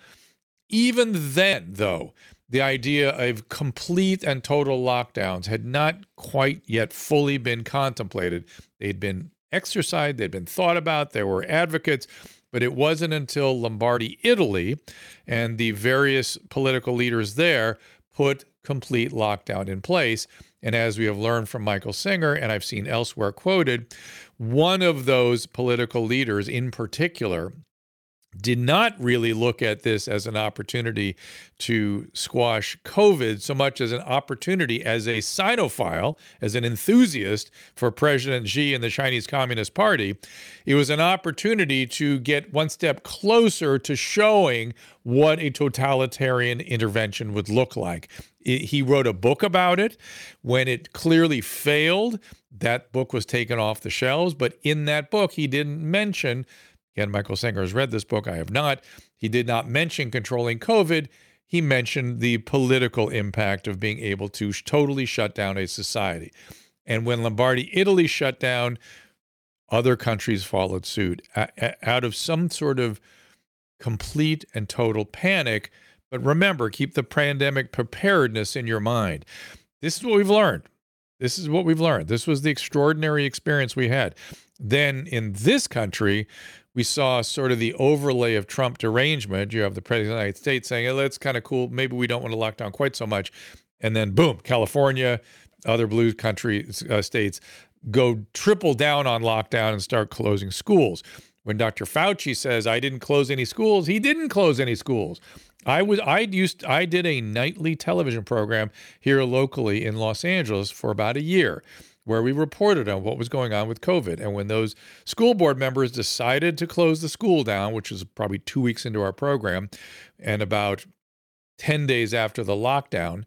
Even then, though, the idea of complete and total lockdowns had not quite yet fully been contemplated. They'd been exercised, they'd been thought about, there were advocates, but it wasn't until Lombardy, Italy, and the various political leaders there put complete lockdown in place and as we have learned from Michael Senger, and I've seen elsewhere quoted, one of those political leaders in particular did not really look at this as an opportunity to squash COVID so much as an opportunity as a Sinophile, as an enthusiast for President Xi and the Chinese Communist Party. It was an opportunity to get one step closer to showing what a totalitarian intervention would look like. He wrote a book about it. When it clearly failed, that book was taken off the shelves. But in that book, he didn't mention, again, Michael Senger has read this book, I have not. He did not mention controlling COVID. He mentioned the political impact of being able to totally shut down a society. And when Lombardy, Italy shut down, other countries followed suit out of some sort of complete and total panic But remember, keep the pandemic preparedness in your mind. This is what we've learned. This is what we've learned. This was the extraordinary experience we had. Then in this country, we saw sort of the overlay of Trump derangement. You have the president of the United States saying, oh, that's kind of cool. Maybe we don't want to lock down quite so much. And then, boom, California, other blue country uh, states go triple down on lockdown and start closing schools. When Dr. Fauci says I didn't close any schools, he didn't close any schools. I was I used I did a nightly television program here locally in Los Angeles for about a year where we reported on what was going on with COVID. And when those school board members decided to close the school down, which was probably 2 weeks into our program and about 10 days after the lockdown,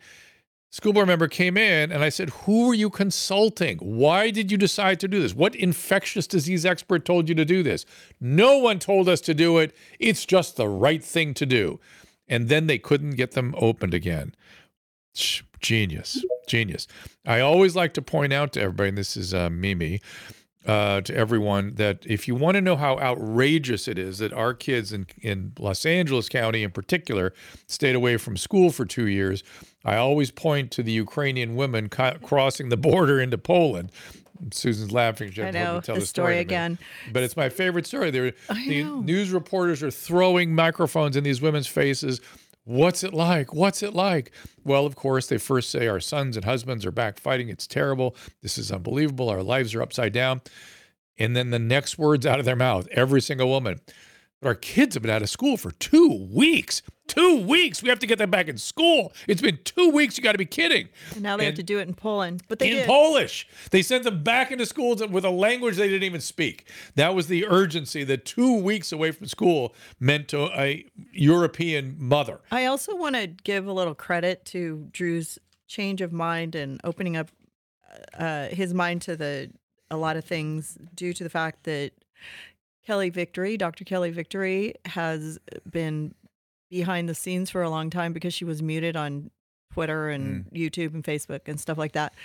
school board member came in and I said, Who are you consulting? Why did you decide to do this? What infectious disease expert told you to do this? No one told us to do it. It's just the right thing to do. And then they couldn't get them opened again. Genius, genius. I always like to point out to everybody, and this is uh, Mimi, uh, to everyone that if you want to know how outrageous it is that our kids in, in Los Angeles County in particular stayed away from school for two years, I always point to the Ukrainian women crossing the border into Poland. Susan's laughing. She I know tell the, the story, story again. But it's my favorite story. There, the know. news reporters are throwing microphones in these women's faces. What's it like? What's it like? Well, of course, they first say our sons and husbands are back fighting. It's terrible. This is unbelievable. Our lives are upside down. And then the next words out of their mouth, every single woman, but our kids have been out of school for two weeks. Two weeks. We have to get them back in school. It's been two weeks. You got to be kidding. And now they and have to do it in Poland. But they in did. Polish. They sent them back into schools with a language they didn't even speak. That was the urgency that two weeks away from school meant to a European mother. I also want to give a little credit to Drew's change of mind and opening up uh, his mind to the a lot of things due to the fact that Kelly Victory, Dr. Kelly Victory, has been behind the scenes for a long time because she was muted on Twitter and mm. YouTube and Facebook and stuff like that.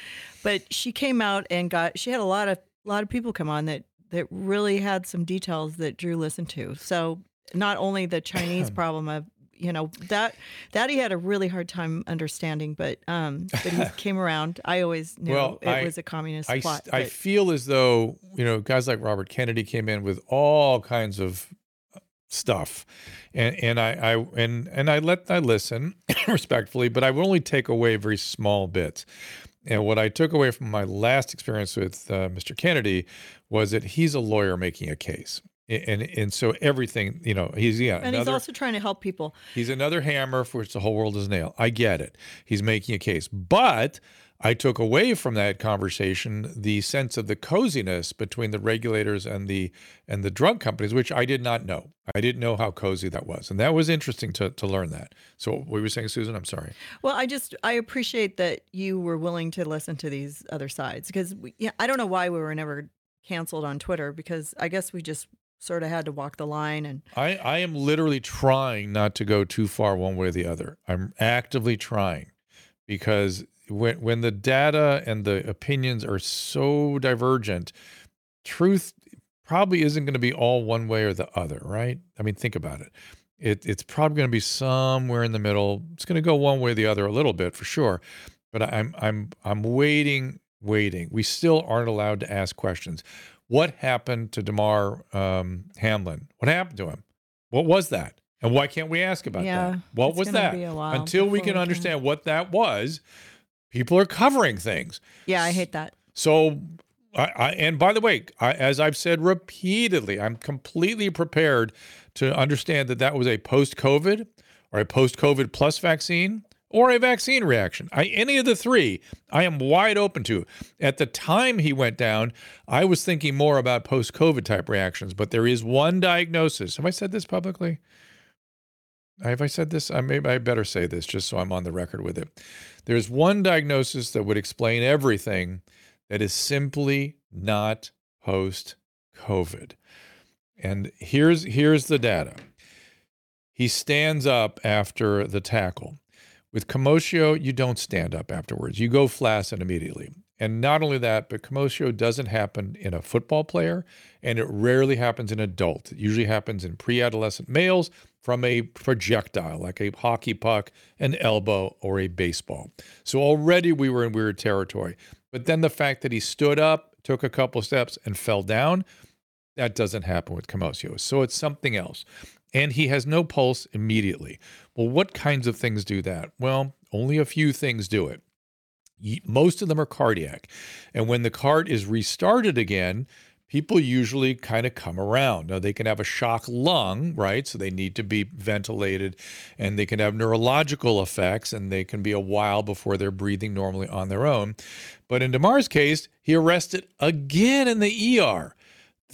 But she came out and got she had a lot of a lot of people come on that that really had some details that Drew listened to. So not only the Chinese problem of you know that that he had a really hard time understanding, but um, but he came around. I always knew well, it I, was a communist I, plot. I feel as though you know guys like Robert Kennedy came in with all kinds of stuff, and and I, I and and I let I listen respectfully, but I would only take away very small bits. And what I took away from my last experience with uh, Mr. Kennedy was that he's a lawyer making a case and and so everything you know he's yeah and another, he's also trying to help people. He's another hammer for which the whole world is nail i get it. He's making a case. But i took away from that conversation the sense of the coziness between the regulators and the and the drug companies which i did not know. I didn't know how cozy that was. And that was interesting to to learn that. So what were you saying susan? I'm sorry. Well i just i appreciate that you were willing to listen to these other sides because we, yeah, i don't know why we were never canceled on twitter because i guess we just sort of had to walk the line and I, I am literally trying not to go too far one way or the other. I'm actively trying because when when the data and the opinions are so divergent, truth probably isn't going to be all one way or the other, right? I mean, think about it. It it's probably going to be somewhere in the middle. It's going to go one way or the other a little bit for sure. But I'm I'm I'm waiting, waiting. We still aren't allowed to ask questions. What happened to Damar um, Hamlin? What happened to him? What was that? And why can't we ask about yeah, that? What was that? Until we can understand can... what that was, people are covering things. Yeah, I hate that. So, I, I and by the way, I, as I've said repeatedly, I'm completely prepared to understand that that was a post-COVID or a post-COVID plus vaccine or a vaccine reaction. I, any of the three, I am wide open to. At the time he went down, I was thinking more about post COVID type reactions, but there is one diagnosis. Have I said this publicly? Have I said this? I maybe I better say this just so I'm on the record with it. There's one diagnosis that would explain everything that is simply not post COVID. And here's here's the data. He stands up after the tackle. With commotio, you don't stand up afterwards. You go flaccid immediately. And not only that, but commotio doesn't happen in a football player, and it rarely happens in adult. It usually happens in pre-adolescent males from a projectile, like a hockey puck, an elbow, or a baseball. So already we were in weird territory. But then the fact that he stood up, took a couple steps, and fell down, that doesn't happen with commotio. So it's something else. And he has no pulse immediately. Well, what kinds of things do that? Well, only a few things do it. Most of them are cardiac. And when the cart is restarted again, people usually kind of come around. Now, they can have a shock lung, right? So they need to be ventilated, and they can have neurological effects, and they can be a while before they're breathing normally on their own. But in Damar's case, he arrested again in the ER.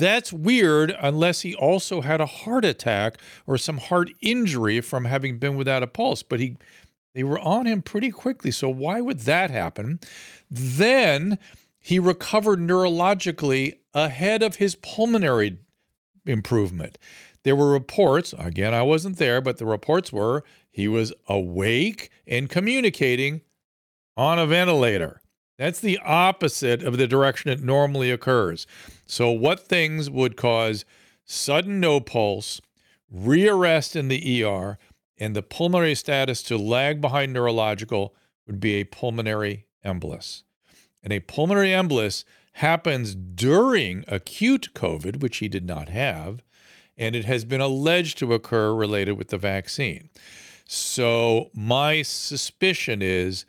That's weird unless he also had a heart attack or some heart injury from having been without a pulse. But he they were on him pretty quickly. So why would that happen? Then he recovered neurologically ahead of his pulmonary improvement. There were reports, again, I wasn't there, but the reports were he was awake and communicating on a ventilator. That's the opposite of the direction it normally occurs. So, what things would cause sudden no pulse, rearrest in the ER, and the pulmonary status to lag behind neurological would be a pulmonary embolus. And a pulmonary embolus happens during acute COVID, which he did not have, and it has been alleged to occur related with the vaccine. So, my suspicion is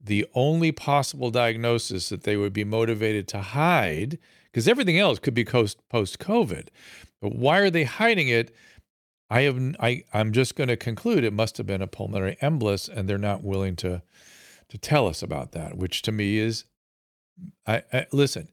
the only possible diagnosis that they would be motivated to hide, because everything else could be post COVID. But why are they hiding it? I have I I'm just going to conclude it must have been a pulmonary embolus, and they're not willing to to tell us about that, which to me is, I, I listen.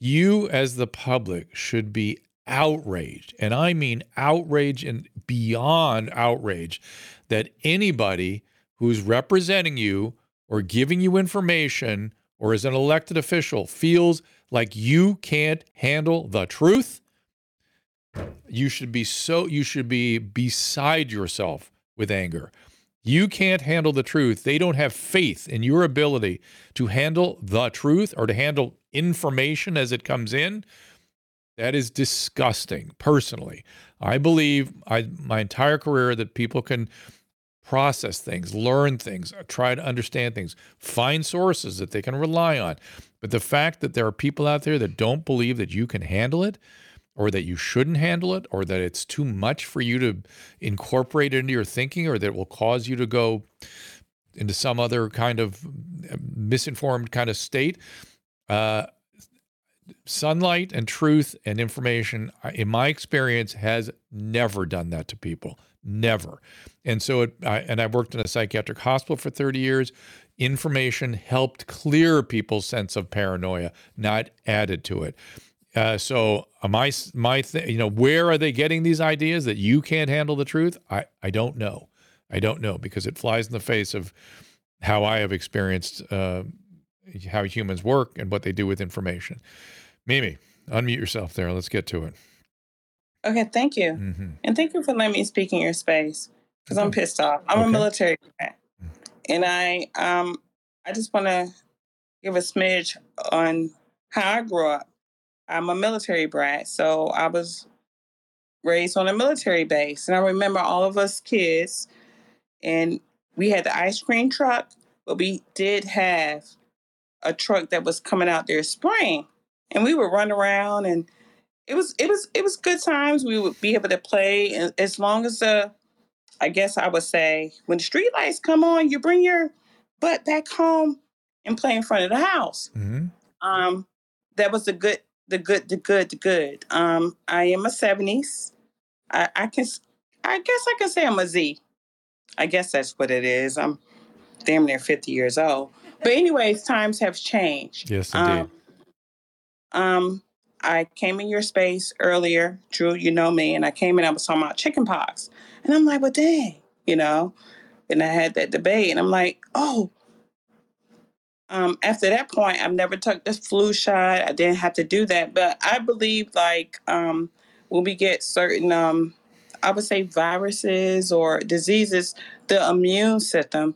You as the public should be outraged, and I mean outrage and beyond outrage, that anybody who's representing you or giving you information or as an elected official feels like you can't handle the truth you should be so you should be beside yourself with anger. You can't handle the truth. They don't have faith in your ability to handle the truth or to handle information as it comes in. That is disgusting, personally. I believe I, my entire career that people can process things, learn things, try to understand things, find sources that they can rely on. But the fact that there are people out there that don't believe that you can handle it, or that you shouldn't handle it or that it's too much for you to incorporate into your thinking or that it will cause you to go into some other kind of uh, misinformed kind of state. Uh, sunlight and truth and information, in my experience, has never done that to people. Never. And so, it, I, and I worked in a psychiatric hospital for 30 years. Information helped clear people's sense of paranoia, not added to it. Uh, so my my th- you know where are they getting these ideas that you can't handle the truth? I I don't know. I don't know because it flies in the face of how I have experienced uh, how humans work and what they do with information. Mimi, unmute yourself there. Let's get to it. Okay, thank you, mm-hmm. and thank you for letting me speak in your space because I'm pissed off. I'm okay. a military brat, and I um I just want to give a smidge on how I grew up. I'm a military brat, so I was raised on a military base. And I remember all of us kids, and we had the ice cream truck, but we did have a truck that was coming out there spraying. And we would run around and it was it was it was good times. We would be able to play and as long as the I guess I would say when the street lights come on, you bring your butt back home and play in front of the house. Mm-hmm. Um, that was the good the good, the good, the good. Um, I am a 70s. I, I can, I guess I can say I'm a Z. I guess that's what it is. I'm damn near 50 years old. But anyways, times have changed. Yes, indeed. Um, um, I came in your space earlier, Drew, you know me, and I came in, I was talking about chicken pox. And I'm like, well, dang, you know, and I had that debate, and I'm like, oh, um, after that point, I've never took the flu shot. I didn't have to do that. But I believe, like, um, when we get certain, um, I would say, viruses or diseases, the immune system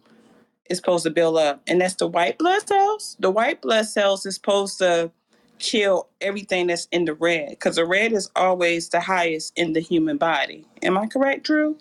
is supposed to build up, and that's the white blood cells. The white blood cells is supposed to kill everything that's in the red because the red is always the highest in the human body. Am I correct, Drew?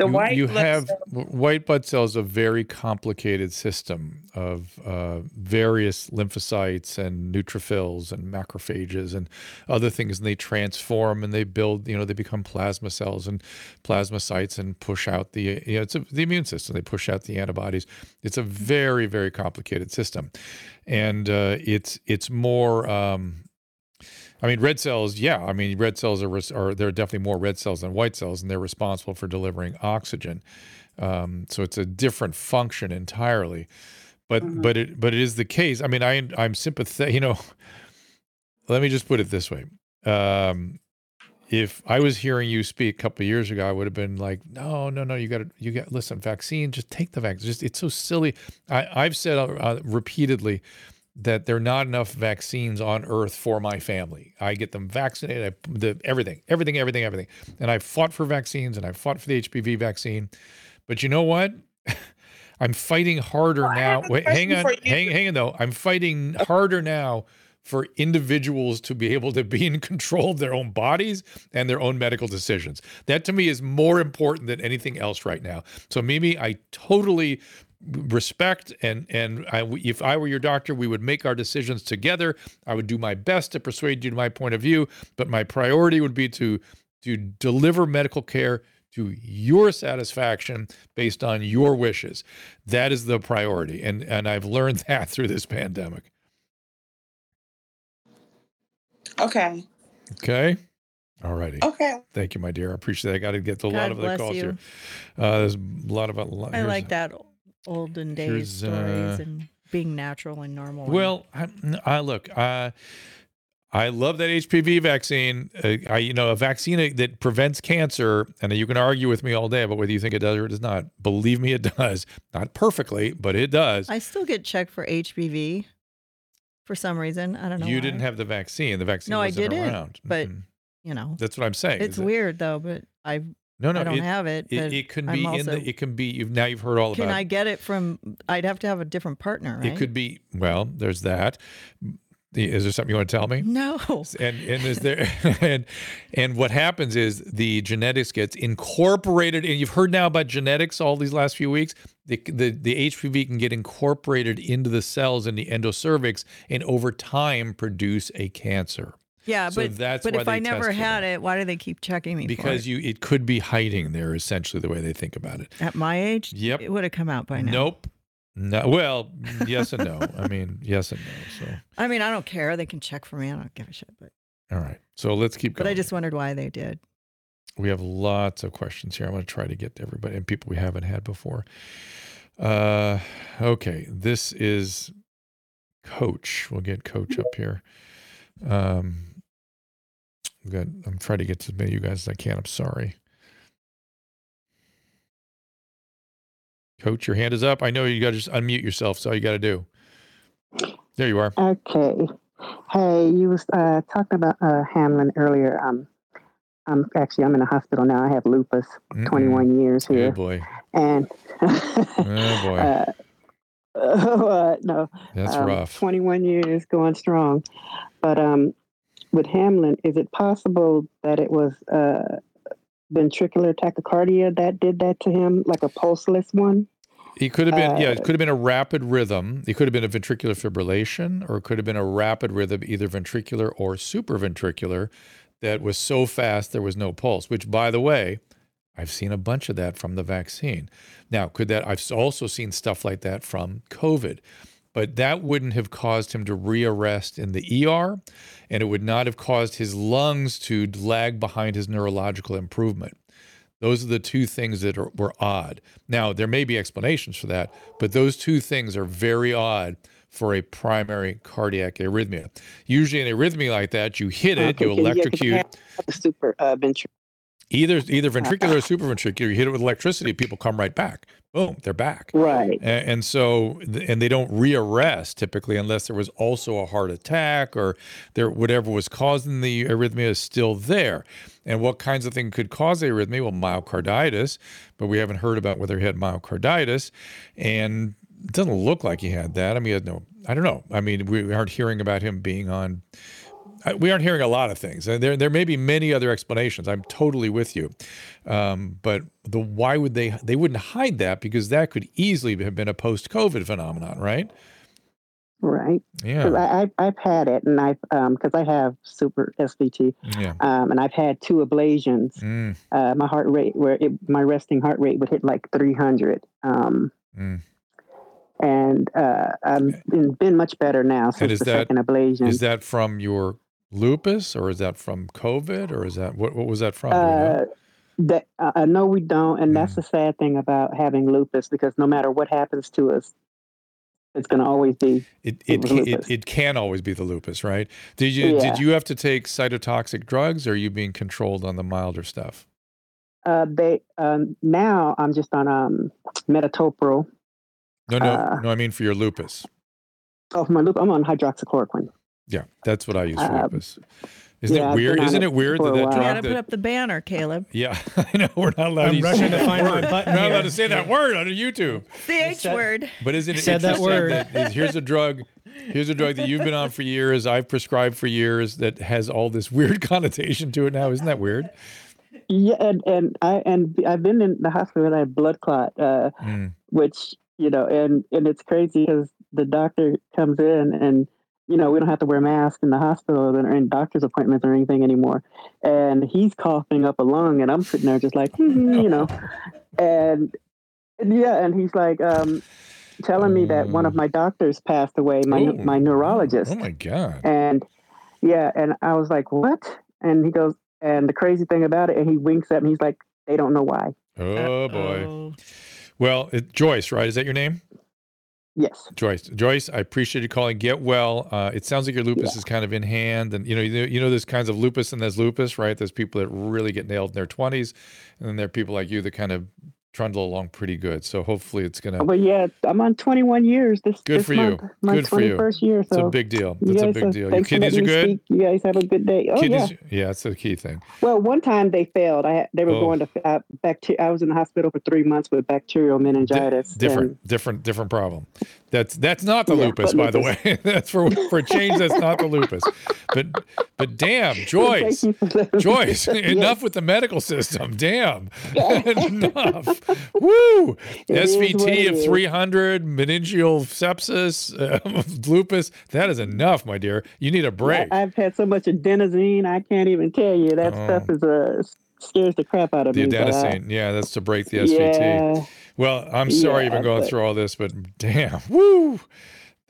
The you, white you have cells. white blood cells a very complicated system of uh, various lymphocytes and neutrophils and macrophages and other things, and they transform and they build. You know, they become plasma cells and plasmacytes and push out the you know it's a, the immune system. They push out the antibodies. It's a very very complicated system, and uh, it's it's more. Um, I mean, red cells, yeah. I mean, red cells are, are there are definitely more red cells than white cells, and they're responsible for delivering oxygen. Um, so it's a different function entirely. But mm-hmm. but it but it is the case. I mean, I I'm sympathetic. You know, let me just put it this way. Um, if I was hearing you speak a couple of years ago, I would have been like, no, no, no, you got to, you got, listen, vaccine, just take the vaccine. Just, it's so silly. I, I've said uh, repeatedly, that there are not enough vaccines on earth for my family. I get them vaccinated, I, the, everything, everything, everything, everything. And I fought for vaccines and I fought for the HPV vaccine. But you know what? I'm fighting harder well, now. Wait, hang on, hang, hang on though. I'm fighting harder now for individuals to be able to be in control of their own bodies and their own medical decisions. That to me is more important than anything else right now. So Mimi, I totally respect and and I, if I were your doctor, we would make our decisions together. I would do my best to persuade you to my point of view, but my priority would be to to deliver medical care to your satisfaction based on your wishes. That is the priority, and and I've learned that through this pandemic. Okay. Okay. All righty. Okay. Thank you, my dear. I appreciate that. I got to get to a God lot of the calls you. here. Uh, there's a lot of. A lot, I like that olden days stories uh, and being natural and normal. Well, I, I look, uh, I love that HPV vaccine. Uh, I, you know, a vaccine that prevents cancer, and you can argue with me all day about whether you think it does or it does not. Believe me, it does. Not perfectly, but it does. I still get checked for HPV for some reason. I don't know. You why. didn't have the vaccine. The vaccine no, I didn't. Around. But mm-hmm. you know, that's what I'm saying. It's weird though, but I've no, no, I don't it, have it. It, it can be also, in the. It can be. You've now you've heard all can about. Can I get it from? I'd have to have a different partner, right? It could be. Well, there's that. Is there something you want to tell me? No. And and is there and and what happens is the genetics gets incorporated, and you've heard now about genetics all these last few weeks. The the the HPV can get incorporated into the cells in the endocervix, and over time produce a cancer. Yeah, so but that's but if I never had it, why do they keep checking me? Because you, it could be hiding there. Essentially, the way they think about it. At my age, yep, it would have come out by now. Nope. No. Well, yes and no. I mean, yes and no. So. I mean, I don't care. They can check for me. I don't give a shit. But. All right. So let's keep going. But I just wondered why they did. We have lots of questions here. I'm going to try to get to everybody and people we haven't had before. Uh, okay. This is Coach. We'll get Coach up here. Um, Good. I'm trying to get to as many of you guys as I can. I'm sorry. Coach, your hand is up. I know you got to just unmute yourself. So all you got to do. There you are. Okay. Hey, you was uh, talking about uh, Hamlin earlier. Um, I'm actually I'm in a hospital now. I have lupus. Mm-mm. 21 years here. Oh boy. And oh boy. Uh, uh, no, that's um, rough. 21 years going strong, but um, with Hamlin, is it possible that it was uh, ventricular tachycardia that did that to him, like a pulseless one? It could have been, uh, yeah, it uh, could have been a rapid rhythm. It could have been a ventricular fibrillation, or it could have been a rapid rhythm, either ventricular or supraventricular, that was so fast there was no pulse. Which, by the way, I've seen a bunch of that from the vaccine. Now, could that? I've also seen stuff like that from COVID but that wouldn't have caused him to rearrest in the ER, and it would not have caused his lungs to lag behind his neurological improvement. Those are the two things that are, were odd. Now, there may be explanations for that, but those two things are very odd for a primary cardiac arrhythmia. Usually, an arrhythmia like that, you hit it, you electrocute. super uh, Either either ventricular or supraventricular, you hit it with electricity, people come right back boom, they're back. Right. And, and, so, and they don't rearrest typically unless there was also a heart attack or there whatever was causing the arrhythmia is still there. And what kinds of things could cause arrhythmia? Well, myocarditis, but we haven't heard about whether he had myocarditis. And it doesn't look like he had that. I mean, no, I don't know. I mean, we aren't hearing about him being on. We aren't hearing a lot of things. There, there may be many other explanations. I'm totally with you, um, but the why would they? They wouldn't hide that because that could easily have been a post-COVID phenomenon, right? Right. Yeah. I, I, have had it, and I've because um, I have super SVT, yeah. um, and I've had two ablations. Mm. Uh, my heart rate, where it, my resting heart rate would hit like 300. Um, mm. And uh, I've been, been much better now since the that, second ablation. Is that from your lupus, or is that from COVID, or is that what? What was that from? Uh, that uh, no, we don't, and mm. that's the sad thing about having lupus because no matter what happens to us, it's going to always be it it, can, it it can always be the lupus right did you yeah. did you have to take cytotoxic drugs or are you being controlled on the milder stuff uh they um now i'm just on um metoprolol no no uh, no i mean for your lupus oh for my lupus i'm on hydroxychloroquine yeah that's what i use for lupus isn't yeah, it weird? Isn't it weird that that drug? You got to that, put up the banner, Caleb. Yeah, I know we're not allowed. I'm to rushing to find my button. We're not allowed to say that word on YouTube. The H word. But isn't it said that word? That here's a drug. Here's a drug that you've been on for years. I've prescribed for years. That has all this weird connotation to it now. Isn't that weird? Yeah, and, and I and I've been in the hospital and I have blood clot, uh, mm. which you know, and and it's crazy because the doctor comes in and you know, we don't have to wear masks in the hospital or in doctor's appointments or anything anymore. And he's coughing up a lung, and I'm sitting there just like, mm-hmm, you know, and, and yeah, and he's like um, telling me that one of my doctors passed away, my Ooh. my neurologist. Oh my god! And yeah, and I was like, what? And he goes, and the crazy thing about it, and he winks at me. He's like, they don't know why. Oh boy. Well, it, Joyce, right? Is that your name? Yes. Joyce. Joyce, I appreciate you calling. Get well. Uh, it sounds like your lupus yeah. is kind of in hand, and you know, you know, you know, there's kinds of lupus and there's lupus, right? There's people that really get nailed in their 20s, and then there are people like you that kind of trundle along pretty good. So hopefully it's gonna. But yeah, I'm on 21 years. This good this for month, you. My good for you. First year. So it's a big deal. It's a big deal. Your kidneys are good. Speak. You guys have a good day. Oh kidneys, yeah. Yeah, that's the key thing. Well, one time they failed. I they were Oh. going to uh, bacteria. I was in the hospital for three months with bacterial meningitis. Different, and- different, different problem. That's that's not the Yeah, lupus, by the way. that's for for change. That's not the lupus. But but damn, Joyce, Thank you for letting me- Joyce, Yes. enough with the medical system. Damn, enough. Woo! It SVT of 300, meningeal sepsis, uh, lupus. That is enough, my dear. You need a break. I, have had so much adenosine. I can't even tell you. That Oh. stuff is uh, scares the crap out of the me. I- adenosine. Yeah, that's to break the SVT. Yeah. Well, I'm sorry you've Yeah, been going but- through all this, but damn, woo,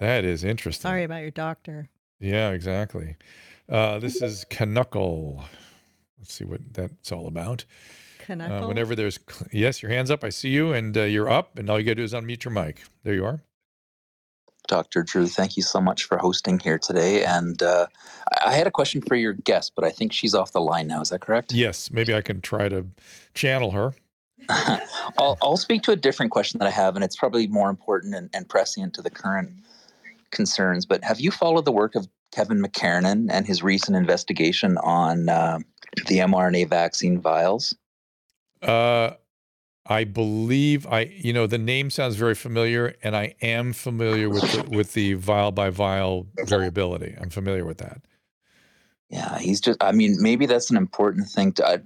that is interesting. Sorry about your doctor. Yeah, exactly. Uh, this is Canuckle. Let's see what that's all about. Uh, whenever there's, cl- yes, your hand's up. I see you, and uh, you're up, and all you got to do is unmute your mic. There you are. Dr. Drew, thank you so much for hosting here today. And uh, I I had a question for your guest, but I think she's off the line now. Is that correct? Yes, maybe I can try to channel her. I'll, I'll speak to a different question that I have, and it's probably more important and, and prescient to the current concerns. But have you followed the work of Kevin McKernan and his recent investigation on uh, the mRNA vaccine vials? Uh, I believe I, you know, the name sounds very familiar, and I am familiar with the, with the vial by vial variability. I'm familiar with that. Yeah, he's just, I mean, maybe that's an important thing to. Uh,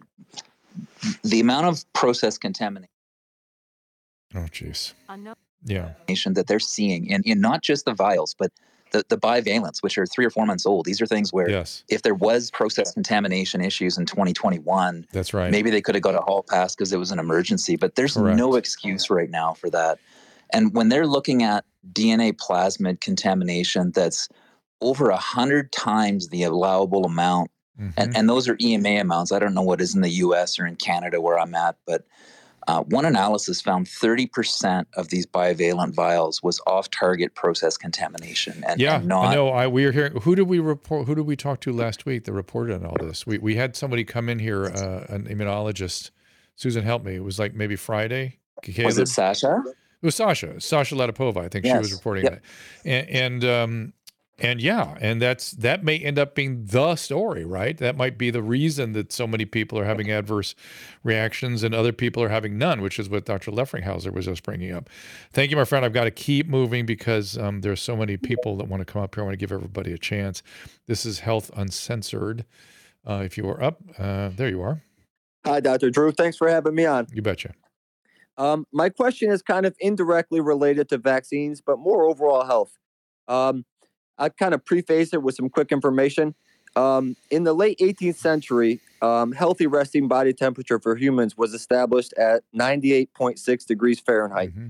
the amount of process contamination. Oh, jeez. Yeah. that they're seeing in, in not just the vials, but the, the bivalents, which are three or four months old. These are things where Yes. if there was process contamination issues in 2021, That's right. maybe they could have got a hall pass because it was an emergency, but there's Correct. no excuse right now for that. And when they're looking at DNA plasmid contamination that's over a hundred times the allowable amount, Mm-hmm. and, and those are EMA amounts. I don't know what is in the US or in Canada where I'm at, but uh, one analysis found 30% of these bivalent vials was off target process contamination and, yeah, and not I know. I we were hearing. Who did we report? Who did we talk to last week that reported on all this? We we had somebody come in here, uh, an immunologist. Susan, help me. It was like maybe Friday. Was it Sasha? It was Sasha. Sasha Latipova. I think she was reporting Yep. that. And, and um, and yeah, and that's that may end up being the story, right? That might be the reason that so many people are having adverse reactions and other people are having none, which is what Dr. Lefringhausen was just bringing up. Thank you, my friend. I've got to keep moving because um, there's so many people that want to come up here. I want to give everybody a chance. This is Health Uncensored. Uh, if you are up, uh, there you are. Hi, Dr. Drew. Thanks for having me on. You betcha. Um, my question is kind of indirectly related to vaccines, but more overall health. Um, I kind of preface it with some quick information. Um, in the late 18th century, um, healthy resting body temperature for humans was established at 98.6 degrees Fahrenheit. Mm-hmm.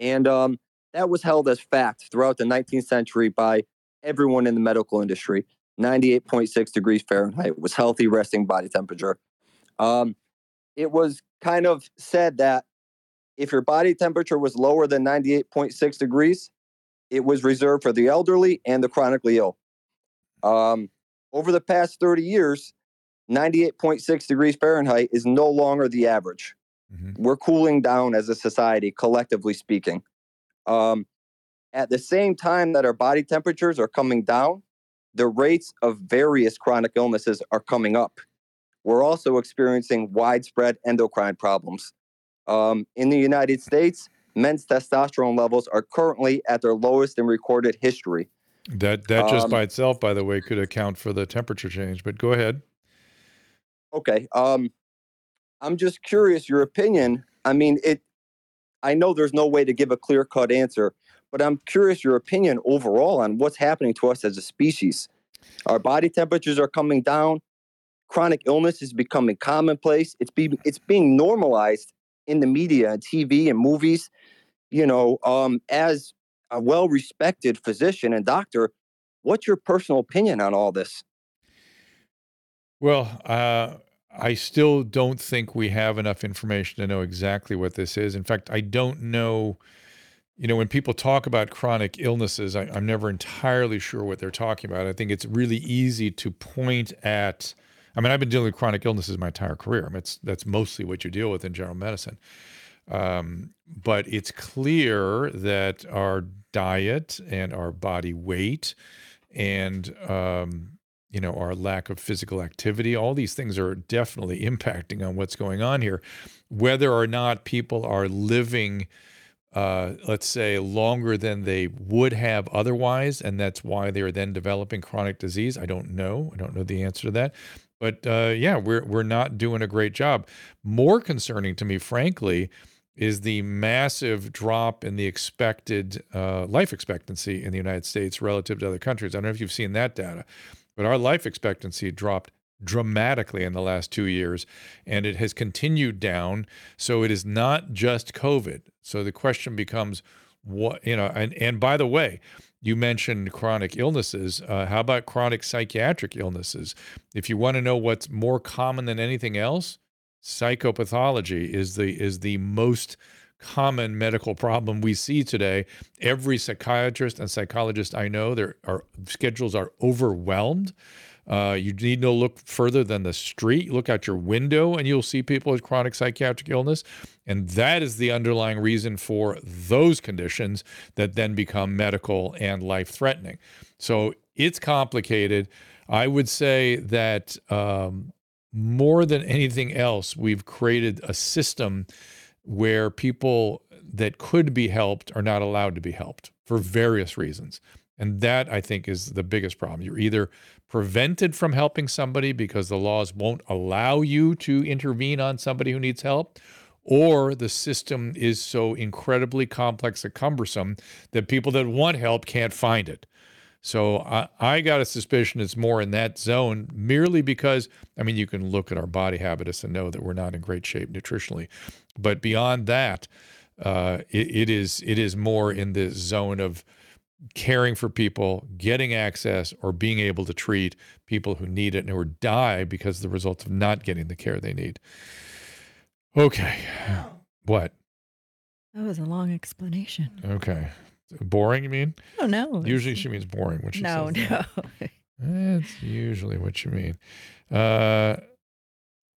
And um, that was held as fact throughout the 19th century by everyone in the medical industry. 98.6 degrees Fahrenheit was healthy resting body temperature. Um, it was kind of said that if your body temperature was lower than 98.6 degrees, it was reserved for the elderly and the chronically ill. Um, over the past 30 years, 98.6 degrees Fahrenheit is no longer the average. Mm-hmm. We're cooling down as a society, collectively speaking. Um, at the same time that our body temperatures are coming down, the rates of various chronic illnesses are coming up. We're also experiencing widespread endocrine problems. Um, in the United States, men's testosterone levels are currently at their lowest in recorded history. That that just um, by itself, by the way, could account for the temperature change. But go ahead. Okay. Um, I'm just curious your opinion. I mean, it. I know there's no way to give a clear cut answer, but I'm curious your opinion overall on what's happening to us as a species. Our body temperatures are coming down. Chronic illness is becoming commonplace. It's being it's being normalized in the media and TV and movies you know, um, as a well respected physician and doctor, what's your personal opinion on all this? Well, uh, I still don't think we have enough information to know exactly what this is. In fact, I don't know. You know, when people talk about chronic illnesses, I, I'm never entirely sure what they're talking about. I think it's really easy to point at. I mean, I've been dealing with chronic illnesses my entire career. I mean, it's that's mostly what you deal with in general medicine. Um, but it's clear that our diet and our body weight and um, you know our lack of physical activity all these things are definitely impacting on what's going on here. Whether or not people are living uh, let's say longer than they would have otherwise and that's why they're then developing chronic disease i don't know. I don't know the answer to that. But uh, yeah we're we're not doing a great job. More concerning to me frankly is the massive drop in the expected uh, life expectancy in the United States relative to other countries. I don't know if you've seen that data, but our life expectancy dropped dramatically in the last two years, and it has continued down. So it is not just COVID. So the question becomes, what you know? And and by the way, you mentioned chronic illnesses. Uh, how about chronic psychiatric illnesses? If you want to know what's more common than anything else, psychopathology is the is the most common medical problem we see today. Every psychiatrist and psychologist I know, their our schedules are overwhelmed. Uh, you need no look further than the street. Look out your window, and you'll see people with chronic psychiatric illness, and that is the underlying reason for those conditions that then become medical and life threatening. So it's complicated. I would say that um, more than anything else, we've created a system where people that could be helped are not allowed to be helped for various reasons. And that I think is the biggest problem. You're either prevented from helping somebody because the laws won't allow you to intervene on somebody who needs help, or the system is so incredibly complex and cumbersome that people that want help can't find it. So I, I got a suspicion it's more in that zone merely because, I mean, you can look at our body habitus and know that we're not in great shape nutritionally. But beyond that, uh, it, it is it is more in the zone of caring for people, getting access, or being able to treat people who need it and who die because of the result of not getting the care they need. Okay. What? That was a long explanation. Okay. Boring, you mean? Oh no. Usually she means boring when she no, says no. that. That's usually what you mean. Uh,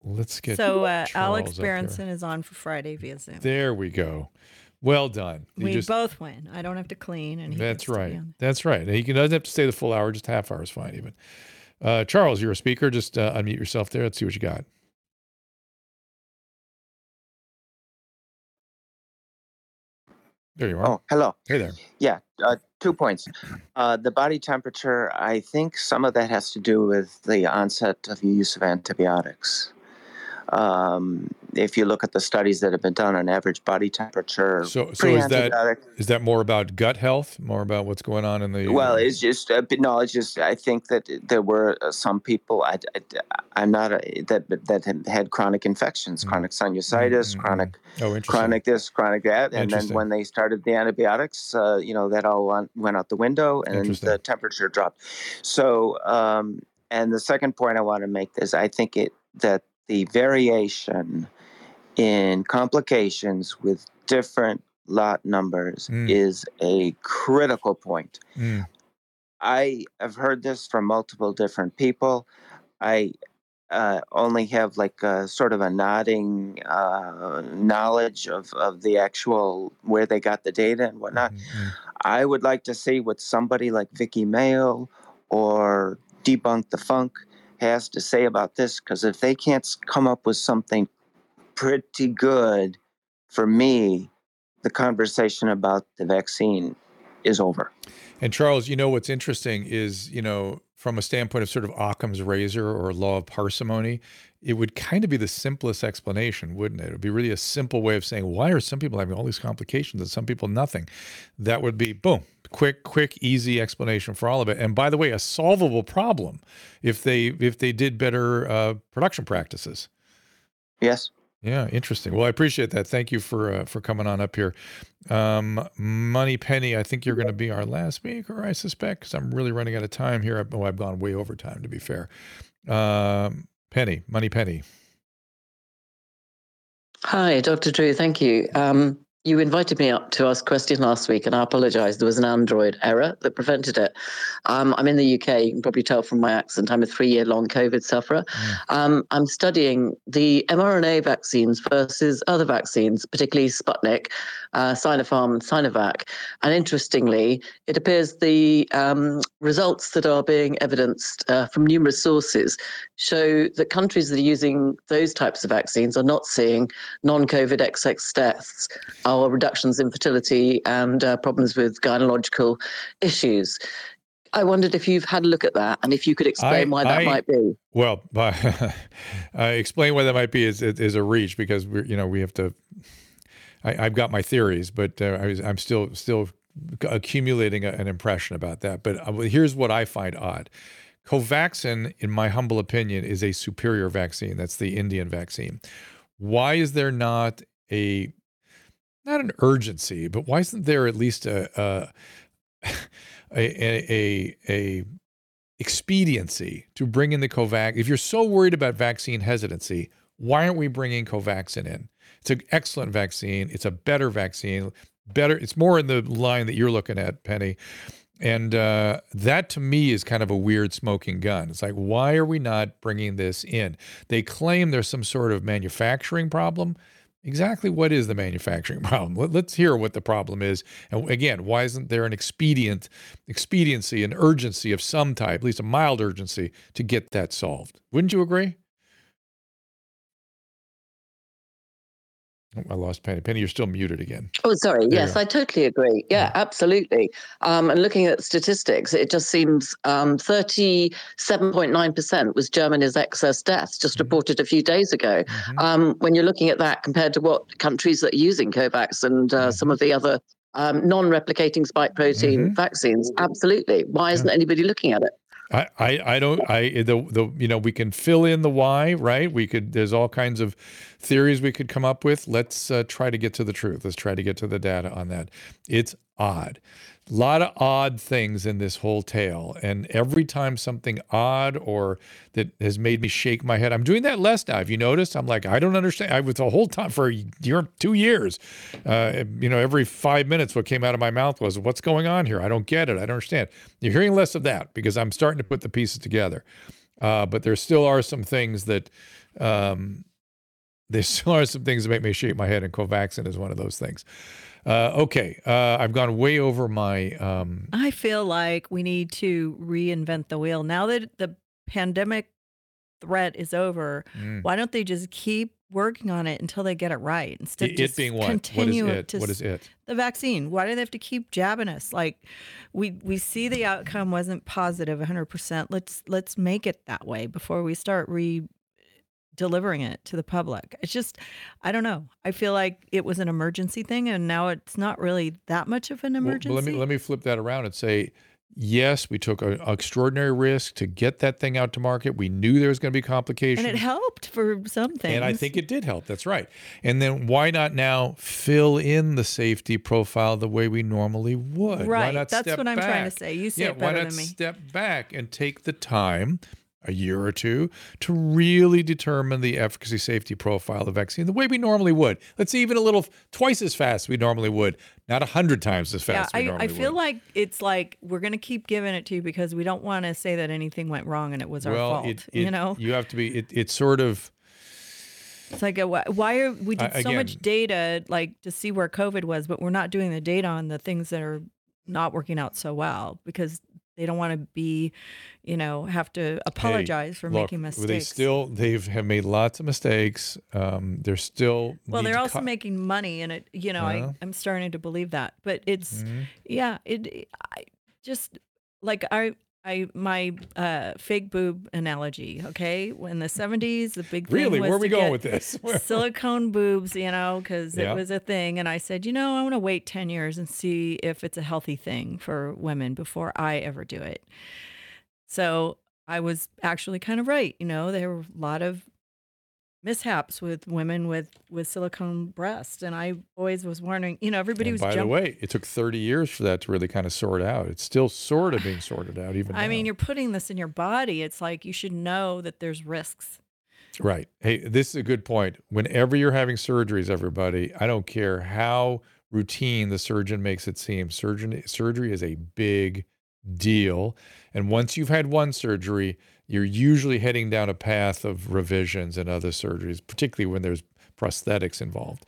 let's get so uh, Alex Berenson is on for Friday via Zoom. There we go. Well done. You we just, both win. I don't have to clean, and that's right. That's right. And he doesn't have to stay the full hour; just half hour is fine, even. Uh, Charles, you're a speaker. Just uh, unmute yourself there. Let's see what you got. There you are. Oh, hello. Hey there. Yeah, uh, two points. Uh, the body temperature, I think some of that has to do with the onset of the use of antibiotics. Um, if you look at the studies that have been done on average body temperature, so so is that is that more about gut health, more about what's going on in the? Well, it's just uh, no, it's just I think that there were uh, some people I, I am not a, that that had chronic infections, mm chronic sinusitis, mm-hmm. chronic oh, chronic this, chronic that, and then when they started the antibiotics, uh, you know that all went out the window and the temperature dropped. So, um, and the second point I want to make is I think it that the variation in complications with different lot numbers mm. is a critical point. Mm. I have heard this from multiple different people. I uh, only have like a, sort of a nodding uh, knowledge of, of the actual where they got the data and whatnot. Mm-hmm. I would like to see what somebody like Vicky Mayo or Debunk the Funk has to say about this because if they can't come up with something pretty good for me, the conversation about the vaccine is over. And Charles, you know what's interesting is, you know, from a standpoint of sort of Occam's razor or law of parsimony, it would kind of be the simplest explanation, wouldn't it? It would be really a simple way of saying why are some people having all these complications and some people nothing. That would be boom, quick, quick, easy explanation for all of it. And by the way, a solvable problem if they if they did better uh, production practices. Yes. Yeah, interesting. Well, I appreciate that. Thank you for uh, for coming on up here. Um, Money Penny, I think you're going to be our last speaker, I suspect, because I'm really running out of time here. Oh, I've gone way over time, to be fair. Um, Penny, Money Penny. Hi, Dr. Drew. Thank you. Um, you invited me up to ask a question last week, and I apologize. There was an Android error that prevented it. Um, I'm in the UK. You can probably tell from my accent. I'm a three year long COVID sufferer. Mm. Um, I'm studying the mRNA vaccines versus other vaccines, particularly Sputnik, uh, Sinopharm, and Sinovac. And interestingly, it appears the um, results that are being evidenced uh, from numerous sources show that countries that are using those types of vaccines are not seeing non COVID XX deaths or reductions in fertility and uh, problems with gynecological issues. I wondered if you've had a look at that and if you could explain I, why that I, might be. Well, uh, explain why that might be is, is a reach because we're, you know, we have to, I, have got my theories, but uh, I am still, still accumulating a, an impression about that. But uh, here's what I find odd. Covaxin, in my humble opinion, is a superior vaccine. That's the Indian vaccine. Why is there not a not an urgency, but why isn't there at least a a a, a, a expediency to bring in the Covax? If you're so worried about vaccine hesitancy, why aren't we bringing Covaxin in? It's an excellent vaccine. It's a better vaccine. Better. It's more in the line that you're looking at, Penny. And uh, that to me is kind of a weird smoking gun. It's like, why are we not bringing this in? They claim there's some sort of manufacturing problem. Exactly what is the manufacturing problem? Let, us hear what the problem is. And again, why isn't there an expedient, expediency, an urgency of some type, at least a mild urgency, to get that solved? Wouldn't you agree? I lost Penny. Penny, you're still muted again. Oh, sorry. There yes, I totally agree. Yeah, yeah. absolutely. Um, and looking at statistics, it just seems um, 37.9% was Germany's excess deaths, just mm-hmm. reported a few days ago. Mm-hmm. Um, when you're looking at that compared to what countries that are using COVAX and uh, mm-hmm. some of the other um, non-replicating spike protein mm-hmm. vaccines, absolutely. Why isn't yeah. anybody looking at it? I, I, I don't I the the you know we can fill in the why right? We could there's all kinds of theories we could come up with. Let's uh, try to get to the truth. Let's try to get to the data on that. It's odd a lot of odd things in this whole tale. And every time something odd or that has made me shake my head, I'm doing that less now. Have you noticed? I'm like, I don't understand. I was the whole time for year, two years. Uh, you know, every five minutes, what came out of my mouth was, What's going on here? I don't get it. I don't understand. You're hearing less of that because I'm starting to put the pieces together. Uh, but there still are some things that um, there still are some things that make me shake my head, and Covaxin is one of those things. Uh, okay, uh, I've gone way over my. Um, I feel like we need to reinvent the wheel now that the pandemic threat is over. Mm. Why don't they just keep working on it until they get it right instead it, of being what? Continue what is it? To, what is it? The vaccine. Why do they have to keep jabbing us? Like we we see the outcome wasn't positive 100%. Let's let's make it that way before we start re delivering it to the public. It's just, I don't know. I feel like it was an emergency thing, and now it's not really that much of an emergency. Well, let me let me flip that around and say, yes, we took an extraordinary risk to get that thing out to market. We knew there was going to be complications, and it helped for some things. And I think it did help. That's right. And then why not now fill in the safety profile the way we normally would? Right. Why not That's what I'm back? trying to say. You say yeah, it better why not than me. Step back and take the time a year or two to really determine the efficacy safety profile of the vaccine the way we normally would. Let's say even a little twice as fast we normally would, not a hundred times as fast. Yeah, I, I, feel would. like it's like we're going to keep giving it to you because we don't want to say that anything went wrong and it was well, our fault. It, it, you know, you have to be. It, it's sort of. It's like a, why are we did I, so much data like to see where COVID was, but we're not doing the data on the things that are not working out so well because they don't want to be, you know, have to apologize hey, for look, making mistakes. They still they've have made lots of mistakes. Um, they're still well, they're also co- making money, and it. You know, uh-huh. I I'm starting to believe that, but it's mm-hmm. yeah, it. I just like I I my uh, fake boob analogy. Okay, in the seventies, the big thing really was where are we going with this? silicone boobs, you know, because Yeah. it was a thing. And I said, you know, I want to wait ten years and see if it's a healthy thing for women before I ever do it. So I was actually kind of right. You know, there were a lot of mishaps with women with with silicone breasts, and I always was wondering. You know, everybody And was. by the way, it took 30 years for that to really kind of sort out. It's still sort of being sorted out, even. I now. mean, you're putting this in your body. It's like you should know that there's risks. Right. Hey, this is a good point. Whenever you're having surgeries, everybody, I don't care how routine the surgeon makes it seem. Surgeon surgery is a big deal. And once you've had one surgery, you're usually heading down a path of revisions and other surgeries, particularly when there's prosthetics involved.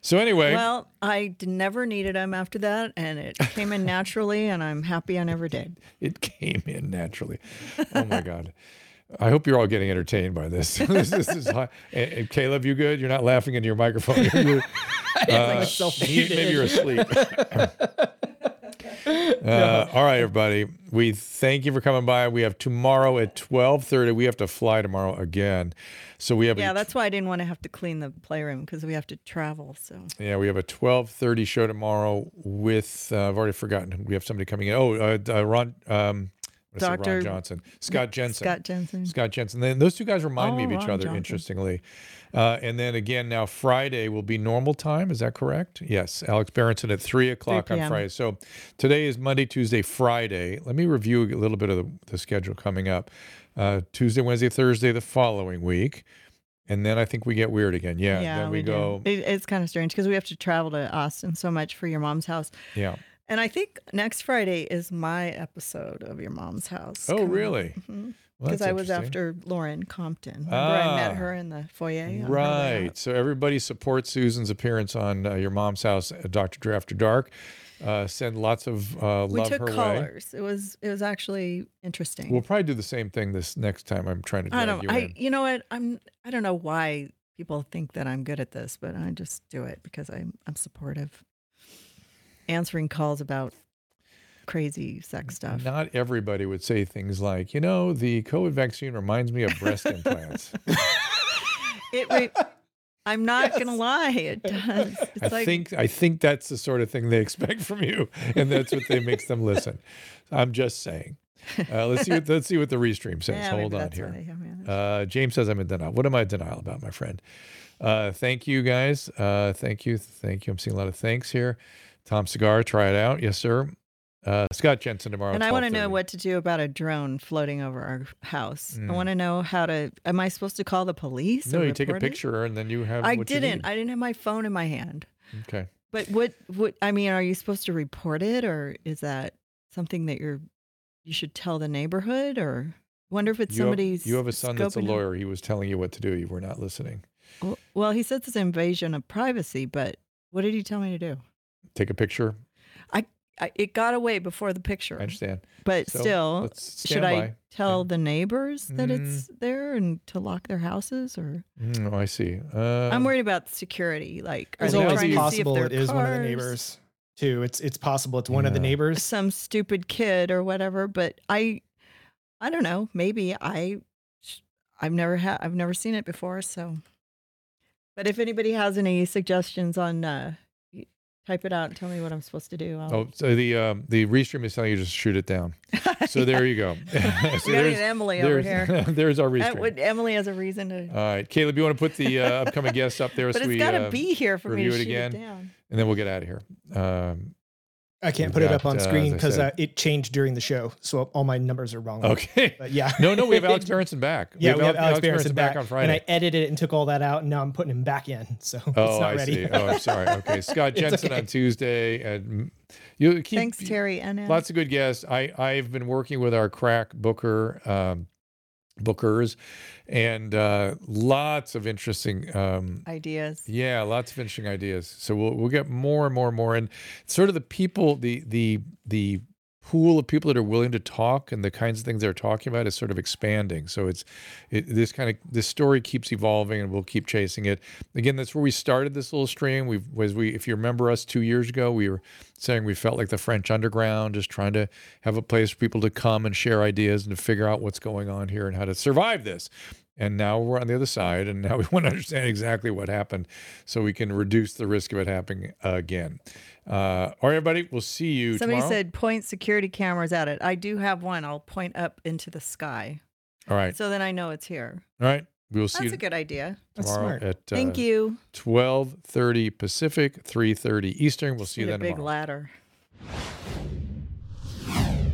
So anyway, Well, I never needed them after that, and it came in naturally, and I'm happy I never did. it came in naturally. Oh my God. I hope you're all getting entertained by this. this, this is high. And, and Caleb, you good? You're not laughing into your microphone. You're, you're, uh, maybe you're asleep. Uh, all right, everybody. We thank you for coming by. We have tomorrow at twelve thirty. We have to fly tomorrow again, so we have Yeah, a, that's why I didn't want to have to clean the playroom because we have to travel. So yeah we have a twelve thirty show tomorrow with uh, I've already forgotten. We have somebody coming in. Oh, uh, uh, Ron. Um, what did I say? Dr. Ron Johnson, Scott Jensen, Scott Jensen. Scott Jensen. Then those two guys remind me Oh, of each Ron other. Johnson. Interestingly, uh, and then again now Friday will be normal time. Is that correct? Yes, Alex Berenson at three o'clock on Friday. So today is Monday, Tuesday, Friday. Let me review a little bit of the, the schedule coming up. Uh, Tuesday, Wednesday, Thursday the following week, and then I think we get weird again. Yeah, then we, do. go. It, it's kind of strange because we have to travel to Austin so much for your mom's house. Yeah. And I think next Friday is my episode of your mom's house. Oh, really? Because Well, I was after Lauren Compton. Remember I met Ah. her in the foyer. on her way out? Right. So everybody support Susan's appearance on uh, your mom's house, uh, Dr. Drew After Dark. Uh, send lots of uh, We love took her way. callers. It was it was actually interesting. We'll probably do the same thing this next time. I'm trying to I don't. you I in. you know what? I'm. I don't know why people think that I'm good at this, but I just do it because I'm. I'm supportive. Answering calls about crazy sex stuff. Not everybody would say things like, you know, the COVID vaccine reminds me of breast implants. It. I'm not gonna lie. It does. It's I like think I think that's the sort of thing they expect from you, and that's what they makes them listen. I'm just saying. Uh, let's see. What, let's see what the restream says. Yeah, Hold on here. I. Uh, James says I'm in denial. What am I in denial about, my friend? Uh, thank you, guys. Uh, thank you. Thank you. I'm seeing a lot of thanks here. Tom Cigar, try it out. Yes, sir. Uh, Scott Jensen tomorrow. and I want to know what to do about a drone floating over our house. I Mm. want to know how to. Am I supposed to call the police? No, you take a report it? picture and then you have. I didn't. I didn't have my phone in my hand. Okay. But what? What? I mean, are you supposed to report it, or is that something that you're? You should tell the neighborhood, or wonder if it's You have- somebody's. you have a son that's a lawyer. He was telling you what to do. You were not listening. Well, Well, he says it's invasion of privacy, but what did he tell me to do? Take a picture. I, I it got away before the picture. I understand. But So, still, should stand I by. tell the neighbors that it's there and to lock their houses or? Mm, oh, I see. Uh, I'm worried about security. Like, are It's they always trying to see if possible their it is one of the neighbors too. It's it's possible it's one of the neighbors. some stupid kid or whatever. But I, I don't know. Maybe I, I've never had. I've never seen it before. So, but if anybody has any suggestions on, uh, y- type it out and tell me what I'm supposed to do. I'll, Oh, so the um, the restream is telling you to just shoot it down. So there you go. so there's- Emily over there's- here. there's our restream. would- Emily has a reason to. All right, Caleb, you want to put the uh, upcoming guests up there But so it's we gotta uh, be here for me to it shoot it again, down. and then we'll get out of here. Um, I can't we've put it up on uh, screen because said- uh, it changed during the show, so all my numbers are wrong. Okay. but yeah. No, no, we have Alex Berenson back. Yeah, we have Al- Alex Berenson back, on Friday, and I edited it and took all that out, and now I'm putting him back in. So Oh, it's not I ready. see. Oh, I'm sorry. Okay, Scott Jensen okay. on Tuesday, and you keep Thanks, Terry. And lots of good guests. I I've been working with our crack booker um, bookers, and uh, lots of interesting um, ideas. Yeah, lots of interesting ideas. So we'll we'll get more and more and more, and sort of the people, the the the pool of people that are willing to talk and the kinds of things they're talking about is sort of expanding. So it's it, this kind of this story keeps evolving, and we'll keep chasing it. Again, that's where we started this little stream. We was we if you remember us two years ago, we were saying we felt like the French underground, just trying to have a place for people to come and share ideas and to figure out what's going on here and how to survive this. And now we're on the other side, and now we want to understand exactly what happened so we can reduce the risk of it happening again. Uh, all right, everybody, we'll see you Somebody tomorrow. said point security cameras at it. I do have one. I'll point up into the sky. All right. So then I know it's here. All right. We will see That's you a good idea. tomorrow at uh, Thank you. 12:30 Pacific, 3:30 Eastern. We'll see you Need a then big tomorrow. ladder.